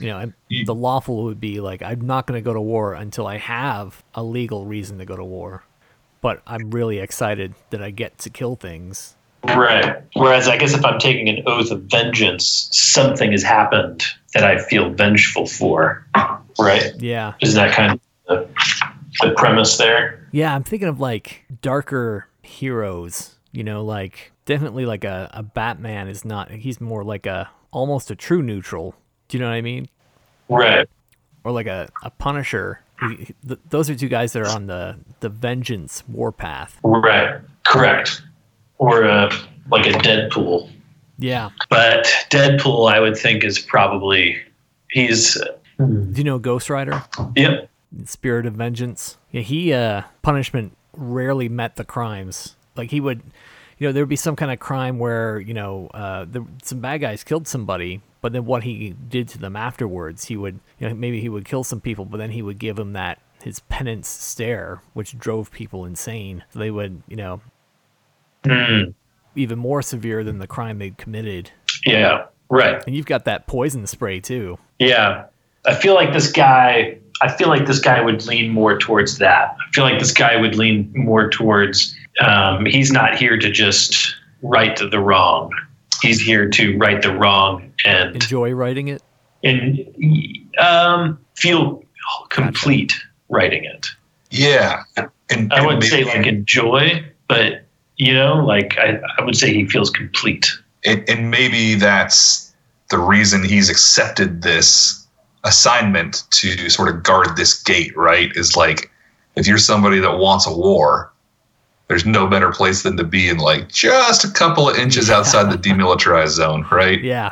You know, the lawful would be like I'm not going to go to war until I have a legal reason to go to war, but I'm really excited that I get to kill things. Right. Whereas I guess if I'm taking an oath of vengeance, something has happened that I feel vengeful for. Right. Yeah, Is that kind of the, premise there? yeah. I'm thinking of like darker heroes. You know, like definitely like a, a Batman is not. He's more like a almost a true neutral. Do you know what I mean? Right. or like a, a Punisher. He, th- those are two guys that are on the the vengeance warpath. Right. Correct. Or uh, like a Deadpool. Yeah. But Deadpool, I would think, is probably he's Do you know Ghost Rider? yep. Spirit of Vengeance. Yeah, he uh punishment rarely met the crimes. Like he would, you know, there would be some kind of crime where you know uh, the, some bad guys killed somebody, but then what he did to them afterwards, he would, you know, maybe he would kill some people, but then he would give them that his penance stare, which drove people insane. So they would, you know, Hmm. even more severe than the crime they'd committed. Yeah. Right. And you've got that poison spray too. Yeah. I feel like this guy. I feel like this guy would lean more towards that. I feel like this guy would lean more towards. Um, he's not here to just right the wrong. He's here to right the wrong and Enjoy writing it. and um, feel complete writing it. Yeah. And, I wouldn't say like enjoy, but you know, like I, I would say he feels complete. and, and maybe that's the reason he's accepted this assignment to sort of guard this gate, right? Is like if you're somebody that wants a war, there's no better place than to be in like just a couple of inches outside the demilitarized zone, right? Yeah.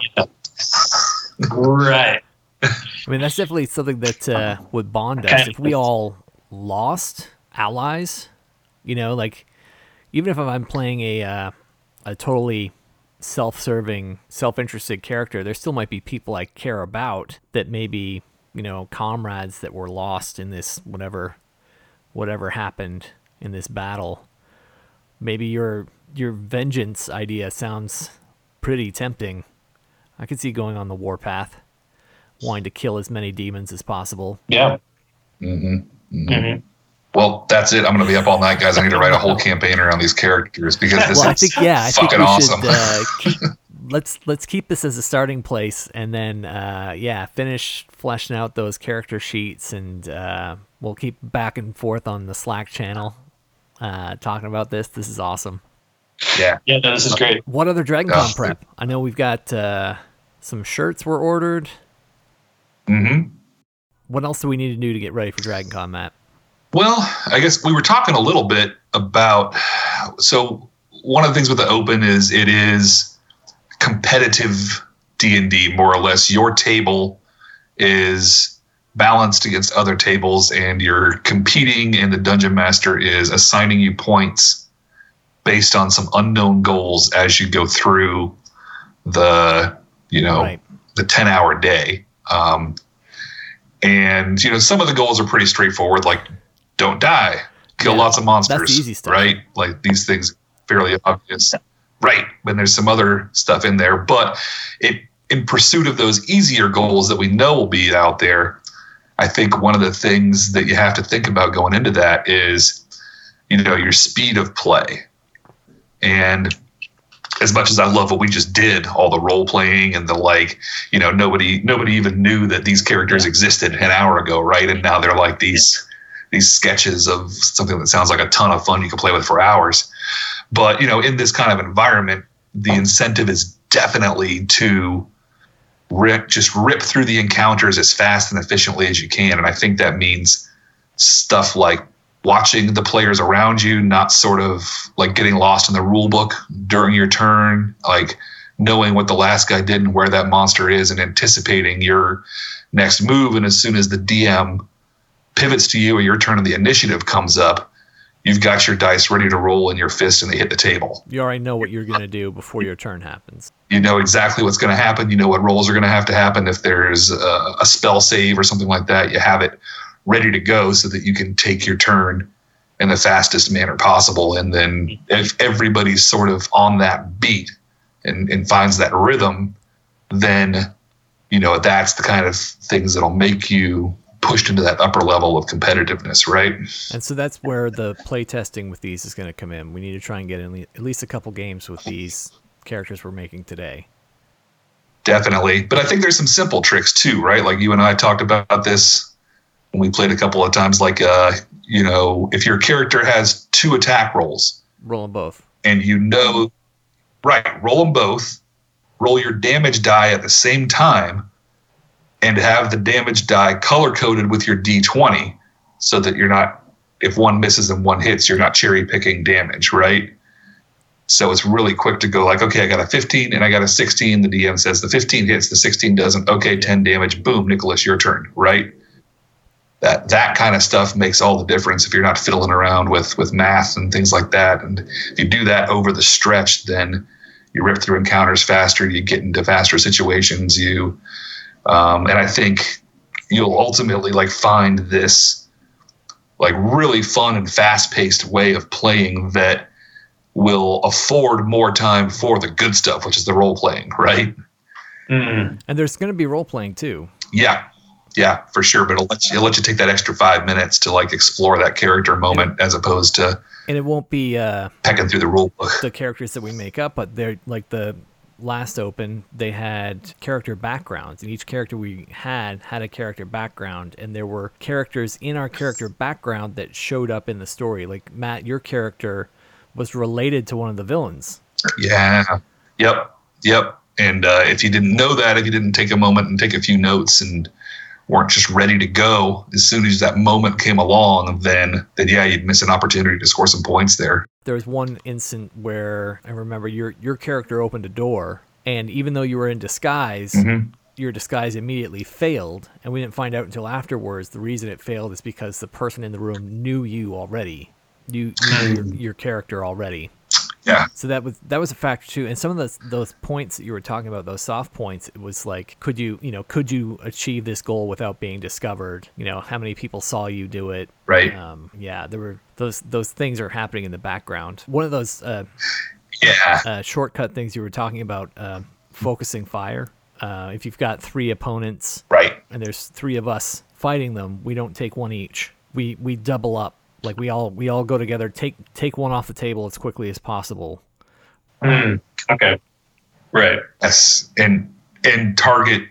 Right. I mean, that's definitely something that uh, would bond us. If we all lost allies, you know, like even if I'm playing a uh, a totally self-serving, self-interested character, there still might be people I care about that maybe you know comrades that were lost in this whatever whatever happened in this battle. Maybe your your vengeance idea sounds pretty tempting. I could see going on the warpath, wanting to kill as many demons as possible. Yeah. Mm-hmm. Mm hmm Well, that's it. I'm going to be up all night, guys. I need to write a whole campaign around these characters because this well, I is think yeah, I think fucking we awesome. should uh, keep, let's let's keep this as a starting place, and then uh, yeah, finish fleshing out those character sheets, and uh, we'll keep back and forth on the Slack channel uh, talking about this. This is awesome. yeah. Yeah. No, this is great. What other Dragon Yeah. Con prep? I know we've got uh, some shirts were ordered. hmm What else do we need to do to get ready for Dragon Con, Matt? Well, I guess we were talking a little bit about. So one of the things with the open is it is competitive D and D more or less. Your table is balanced against other tables and you're competing and the dungeon master is assigning you points based on some unknown goals as you go through the you know Right. the 10 hour day um, and you know some of the goals are pretty straightforward like don't die. Kill Yeah, lots of monsters easy stuff. right? Like these things fairly obvious. Right and there's some other stuff in there. But it in pursuit of those easier goals that we know will be out there i think one of the things that you have to think about going into that is you know your speed of play. And as much as I love what we just did, all the role playing and the like, you know, nobody nobody even knew that these characters existed an hour ago, right? And now they're like these these sketches of something that sounds like a ton of fun you can play with for hours. But you know, in this kind of environment, the incentive is definitely to rip just rip through the encounters as fast and efficiently as you can. And I think that means stuff like watching the players around you, not sort of like getting lost in the rule book during your turn, like knowing what the last guy did and where that monster is and anticipating your next move. And as soon as the DM pivots to you or your turn and the initiative comes up, you've got your dice ready to roll in your fist and they hit the table. You already know what you're gonna do before your turn happens. You know exactly what's going to happen. You know what rolls are going to have to happen. If there's a, a spell save or something like that, you have it ready to go so that you can take your turn in the fastest manner possible. And then if everybody's sort of on that beat and, and finds that rhythm, then you know that's the kind of things that'll make you pushed into that upper level of competitiveness, right? And so that's where the play testing with these is going to come in. We need to try and get in at least a couple games with these characters we're making today. Definitely. But I think there's some simple tricks too, right? Like you and I talked about this when we played a couple of times. Like, uh, you know, if your character has two attack rolls Roll them both. and you know, right, roll them both, roll your damage die at the same time, and have the damage die color coded with your d20 so that you're not, if one misses and one hits, you're not cherry picking damage, right? So it's really quick to go like, okay, I got a 15 and I got a 16. The DM says the 15 hits, the 16 doesn't. Okay, 10 damage. Boom, Nicholas, your turn, right? That that kind of stuff makes all the difference if you're not fiddling around with with math and things like that. And if you do that over the stretch, then you rip through encounters faster. You get into faster situations. You um, and I think you'll ultimately like find this like really fun and fast paced way of playing that will afford more time for the good stuff, which is the role playing, right? Mm. And there's going to be role playing too. Yeah, yeah, for sure. But it'll let you, it'll let you take that extra five minutes to like explore that character moment as opposed to And it won't be uh, pecking through the rule book. the characters that we make up, but they're like the last open, they had character backgrounds, and each character we had had a character background, and there were characters in our character background that showed up in the story. Like Matt, your character was related to one of the villains. Yeah. Yep. Yep. And uh, if you didn't know that, if you didn't take a moment and take a few notes and weren't just ready to go as soon as that moment came along, then then yeah, you'd miss an opportunity to score some points there. There was one instant where I remember your your character opened a door, and even though you were in disguise, mm-hmm. your disguise immediately failed, and we didn't find out until afterwards. The reason it failed is because the person in the room knew you already. You, you knew your, hmm. your character already. Yeah. So that was that was a factor too. And some of those those points that you were talking about, those soft points, it was like, could you you know could you achieve this goal without being discovered? You know, how many people saw you do it? Right. Um, yeah, there were those those things are happening in the background. One of those uh, Yeah. uh, shortcut things you were talking about, uh, focusing fire. Uh, if you've got three opponents Right. and there's three of us fighting them, we don't take one each. We we double up. Like we all we all go together, take take one off the table as quickly as possible. Mm. Okay. Right. Yes. And and target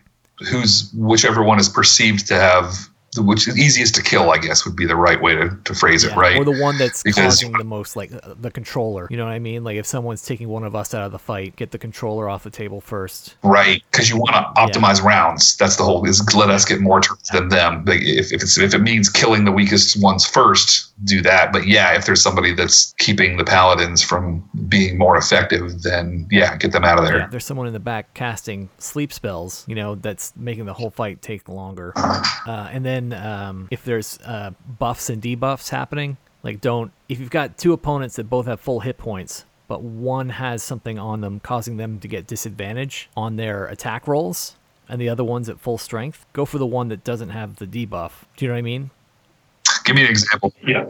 who's whichever one is perceived to have which is easiest to kill, I guess, would be the right way to, to phrase it, right? Or the one that's Because- causing the most, like uh, the controller. You know what I mean? Like if someone's taking one of us out of the fight, get the controller off the table first. Right, because you want to optimize rounds. That's the whole. Is let us get more turns than them. Like, if if, it's, if it means killing the weakest ones first, do that. But yeah, if there's somebody that's keeping the paladins from being more effective, then yeah, get them out of there. Yeah, there's someone in the back casting sleep spells. You know, that's making the whole fight take longer. Uh, and then um, if there's uh, buffs and debuffs happening, like don't if you've got two opponents that both have full hit points, but one has something on them causing them to get disadvantage on their attack rolls, and the other one's at full strength, go for the one that doesn't have the debuff. Do you know what I mean? Give me an example. Yeah.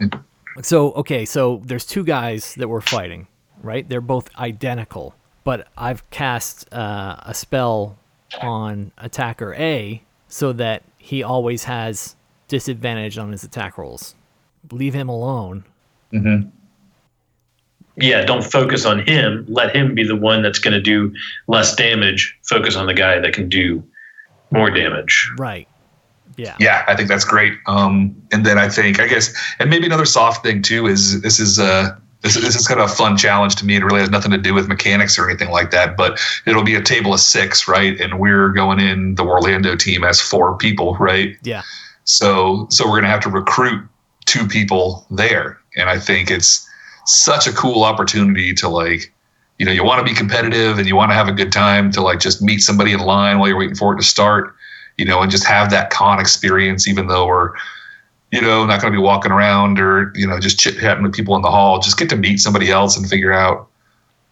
So okay, so there's two guys that we're fighting, right? They're both identical, but I've cast uh, a spell on attacker A so that he always has disadvantage on his attack rolls. Leave him alone. Yeah, don't focus on him. Let him be the one that's going to do less damage. Focus on the guy that can do more damage. Right. Yeah. Yeah, I think that's great. Um, and then I think, I guess, and maybe another soft thing too is this is uh this, this is kind of a fun challenge to me. It really has nothing to do with mechanics or anything like that, but it'll be a table of six, right? And we're going in the Orlando team as four people, right? Yeah. So so we're gonna have to recruit two people there, and I think it's such a cool opportunity to like, you know, you want to be competitive and you want to have a good time to like just meet somebody in line while you're waiting for it to start, you know, and just have that con experience, even though we're, you know, not going to be walking around or you know just chit chatting with people in the hall. Just get to meet somebody else and figure out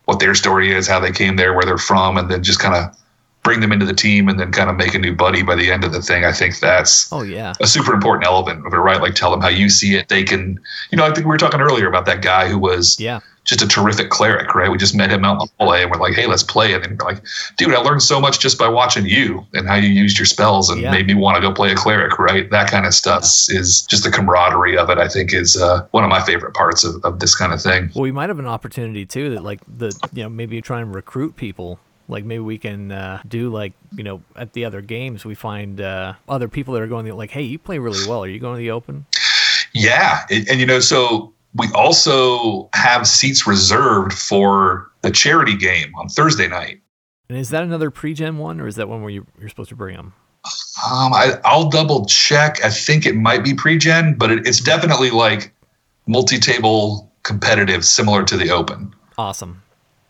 what their story is, how they came there, where they're from, and then just kind of bring them into the team and then kind of make a new buddy by the end of the thing. I think that's Oh yeah. a super important element of it, right? Like tell them how you see it. They can, you know, I think we were talking earlier about that guy who was Yeah. just a terrific cleric, right? We just met him out in the hallway and we're like, hey, let's play. And then we're like, dude, I learned so much just by watching you and how you used your spells and Yeah. made me want to go play a cleric, right? That kind of stuff is just the camaraderie of it, I think, is uh, one of my favorite parts of, of this kind of thing. Well, we might have an opportunity too that like the you know maybe try and recruit people. Like maybe we can uh, do like you know at the other games we find uh, other people that are going like hey you play really well are you going to the open Yeah, and, and you know, so we also have seats reserved for the charity game on Thursday night. and is that another pre-gen one or is that one where you, you're supposed to bring them Um, I, I'll double check. I think it might be pre-gen, but it, it's definitely like multi-table competitive, similar to the Open. awesome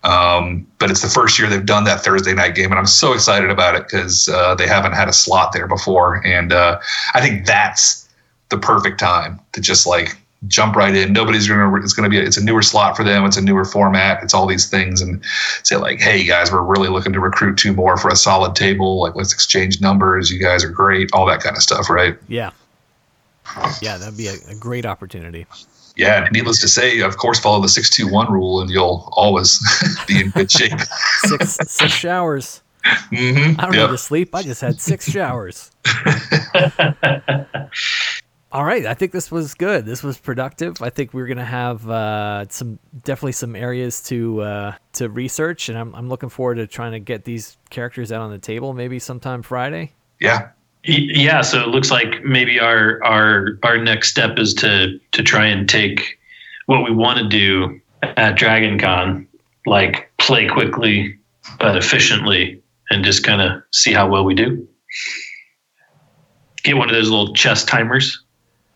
Um, but it's the first year they've done that Thursday night game, and I'm so excited about it because uh, they haven't had a slot there before, and uh, I think that's the perfect time to just like jump right in. Nobody's gonna. It's gonna be. It's a newer slot for them. It's a newer format. It's all these things, and say like, hey guys, we're really looking to recruit two more for a solid table. Like, let's exchange numbers. You guys are great. All that kind of stuff, right? yeah yeah that'd be a, a great opportunity Yeah. Needless to say, of course, follow the six two one rule, and you'll always be in good shape. six six showers hmm I don't need to sleep I just had six showers All right, I think this was good. This was productive. I think we're gonna have uh, some definitely some areas to uh, to research, and I'm I'm looking forward to trying to get these characters out on the table. Maybe sometime Friday. Yeah. Y- Yeah, so it looks like maybe our our our next step is to to try and take what we want to do at Dragon Con, like play quickly but efficiently, and just kind of see how well we do. Get one of those little chess timers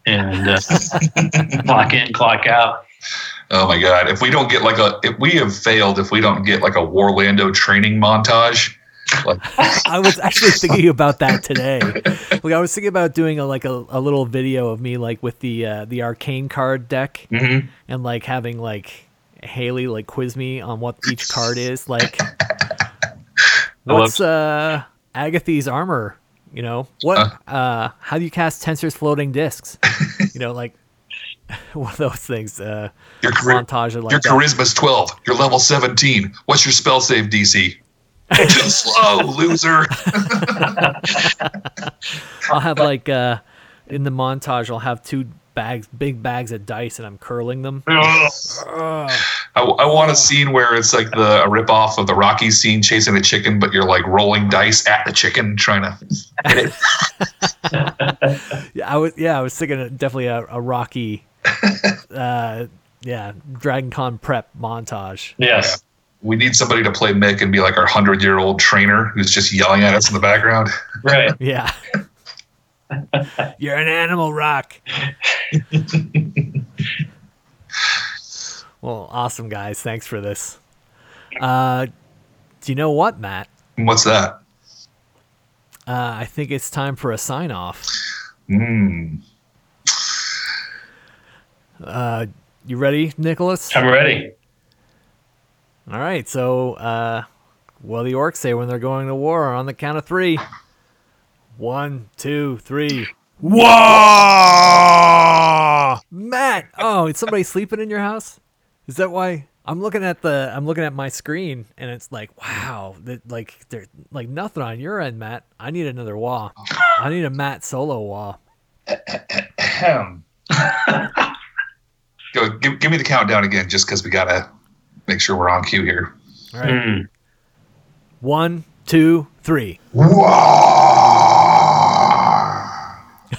and uh, clock in, clock out. Oh my God! If we don't get like a, if we have failed, if we don't get like a Warlando training montage, like I was actually thinking about that today. Like I was thinking about doing a like a, a little video of me like with the uh, the arcane card deck Mhm. and like having like Haley like quiz me on what each card is. Like what's uh Agathys's armor? You know what? Uh, how do you cast Tenser's floating discs? You know, like one of those things. Uh, your montage of like your charisma's twelve, you're level seventeen. What's your spell save DC? Too slow, loser. I'll have like uh in the montage I'll have two bags big bags of dice and I'm curling them. I, I want a scene where it's like the a rip off of the Rocky scene chasing a chicken, but you're like rolling dice at the chicken trying to hit it. I was yeah, I was thinking of definitely a, a rocky, uh, yeah, Dragon Con prep montage. Yes. We need somebody to play Mick and be like our hundred year old trainer who's just yelling at us in the background. Right. Yeah. You're an animal rock. well, awesome guys. Thanks for this. Uh, do you know what, Matt? What's that? Uh, I think it's time for a sign off. Mm. Uh, you ready, Nicholas? I'm ready. All right. So, uh, what do the orcs say when they're going to war on the count of three? One, two, three. Whoa! Matt! Oh, is somebody sleeping in your house? Is that why? I'm looking at the I'm looking at my screen and it's like, wow, that like there's like nothing on your end, Matt. I need another wah. I need a Matt solo wah. Go, give, give me the countdown again, just because we gotta make sure we're on cue here. All right. Mm. One, two, three.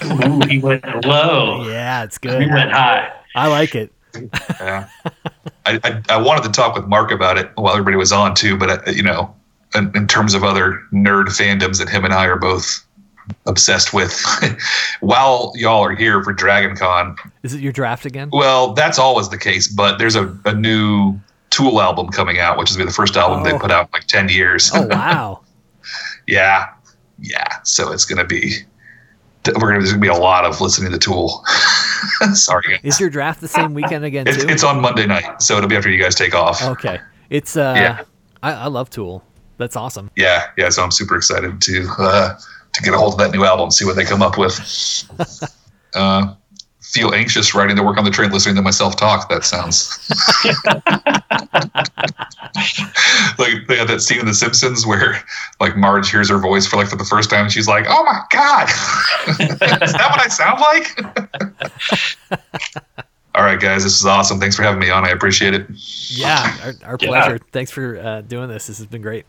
Ooh, he went low. Yeah, it's good. He went high. I like it. Yeah. I, I, I wanted to talk with Mark about it while everybody was on too, but uh, you know, in, in terms of other nerd fandoms that him and I are both obsessed with, while y'all are here for Dragon Con, Is it your draft again? well, that's always the case, but there's a, a new Tool album coming out, which is the first album they Oh. put out in like 10 years. Oh wow. yeah. Yeah. So it's going to be, we're going to, there's going to be a lot of listening to Tool. Sorry. Is your draft the same weekend again It's, too? it's on Monday night, so it'll be after you guys take off. Okay. It's uh Yeah. I, I love Tool. That's awesome. yeah, yeah. So I'm super excited to uh, to get a hold of that new album, see what they come up with. uh, feel anxious riding to work on the train, listening to myself talk. That sounds like they had that scene in The Simpsons where like Marge hears her voice for like for the first time, and she's like, "Oh my god, is that what I sound like?" All right, guys, this is awesome. Thanks for having me on. I appreciate it. Yeah, our, our Yeah. pleasure. Thanks for uh, doing this. This has been great.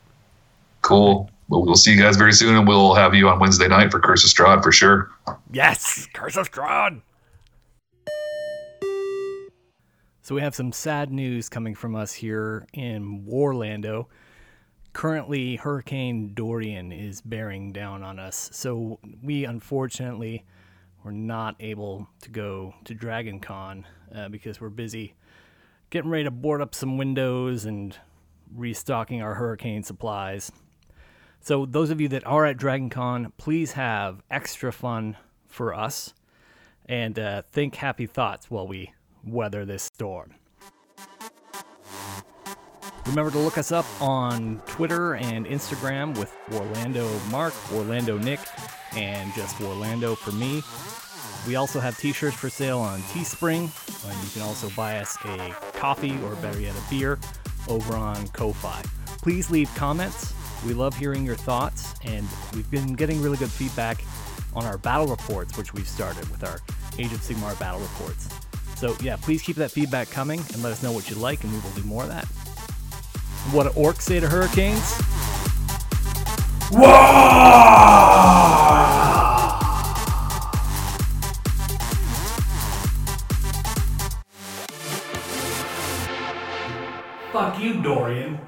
Cool. Well, we'll see you guys very soon, and we'll have you on Wednesday night for Curse of Strahd for sure. Yes, Curse of Strahd. So we have some sad news coming from us here in Warlando. Currently, Hurricane Dorian is bearing down on us. So we unfortunately were not able to go to Dragon Con uh, because we're busy getting ready to board up some windows and restocking our hurricane supplies. So those of you that are at Dragon Con, please have extra fun for us and uh, think happy thoughts while we weather this storm. Remember to look us up on Twitter and Instagram with Warlando Mark, Warlando Nick, and just Warlando for me. We also have t-shirts for sale on Teespring, and you can also buy us a coffee or better yet a beer over on Ko-Fi. Please leave comments. We love hearing your thoughts, and we've been getting really good feedback on our battle reports, which we've started with our Age of Sigmar battle reports. So yeah, please keep that feedback coming and let us know what you like, and we will do more of that. What do orcs say to hurricanes? Fuck you, Dorian.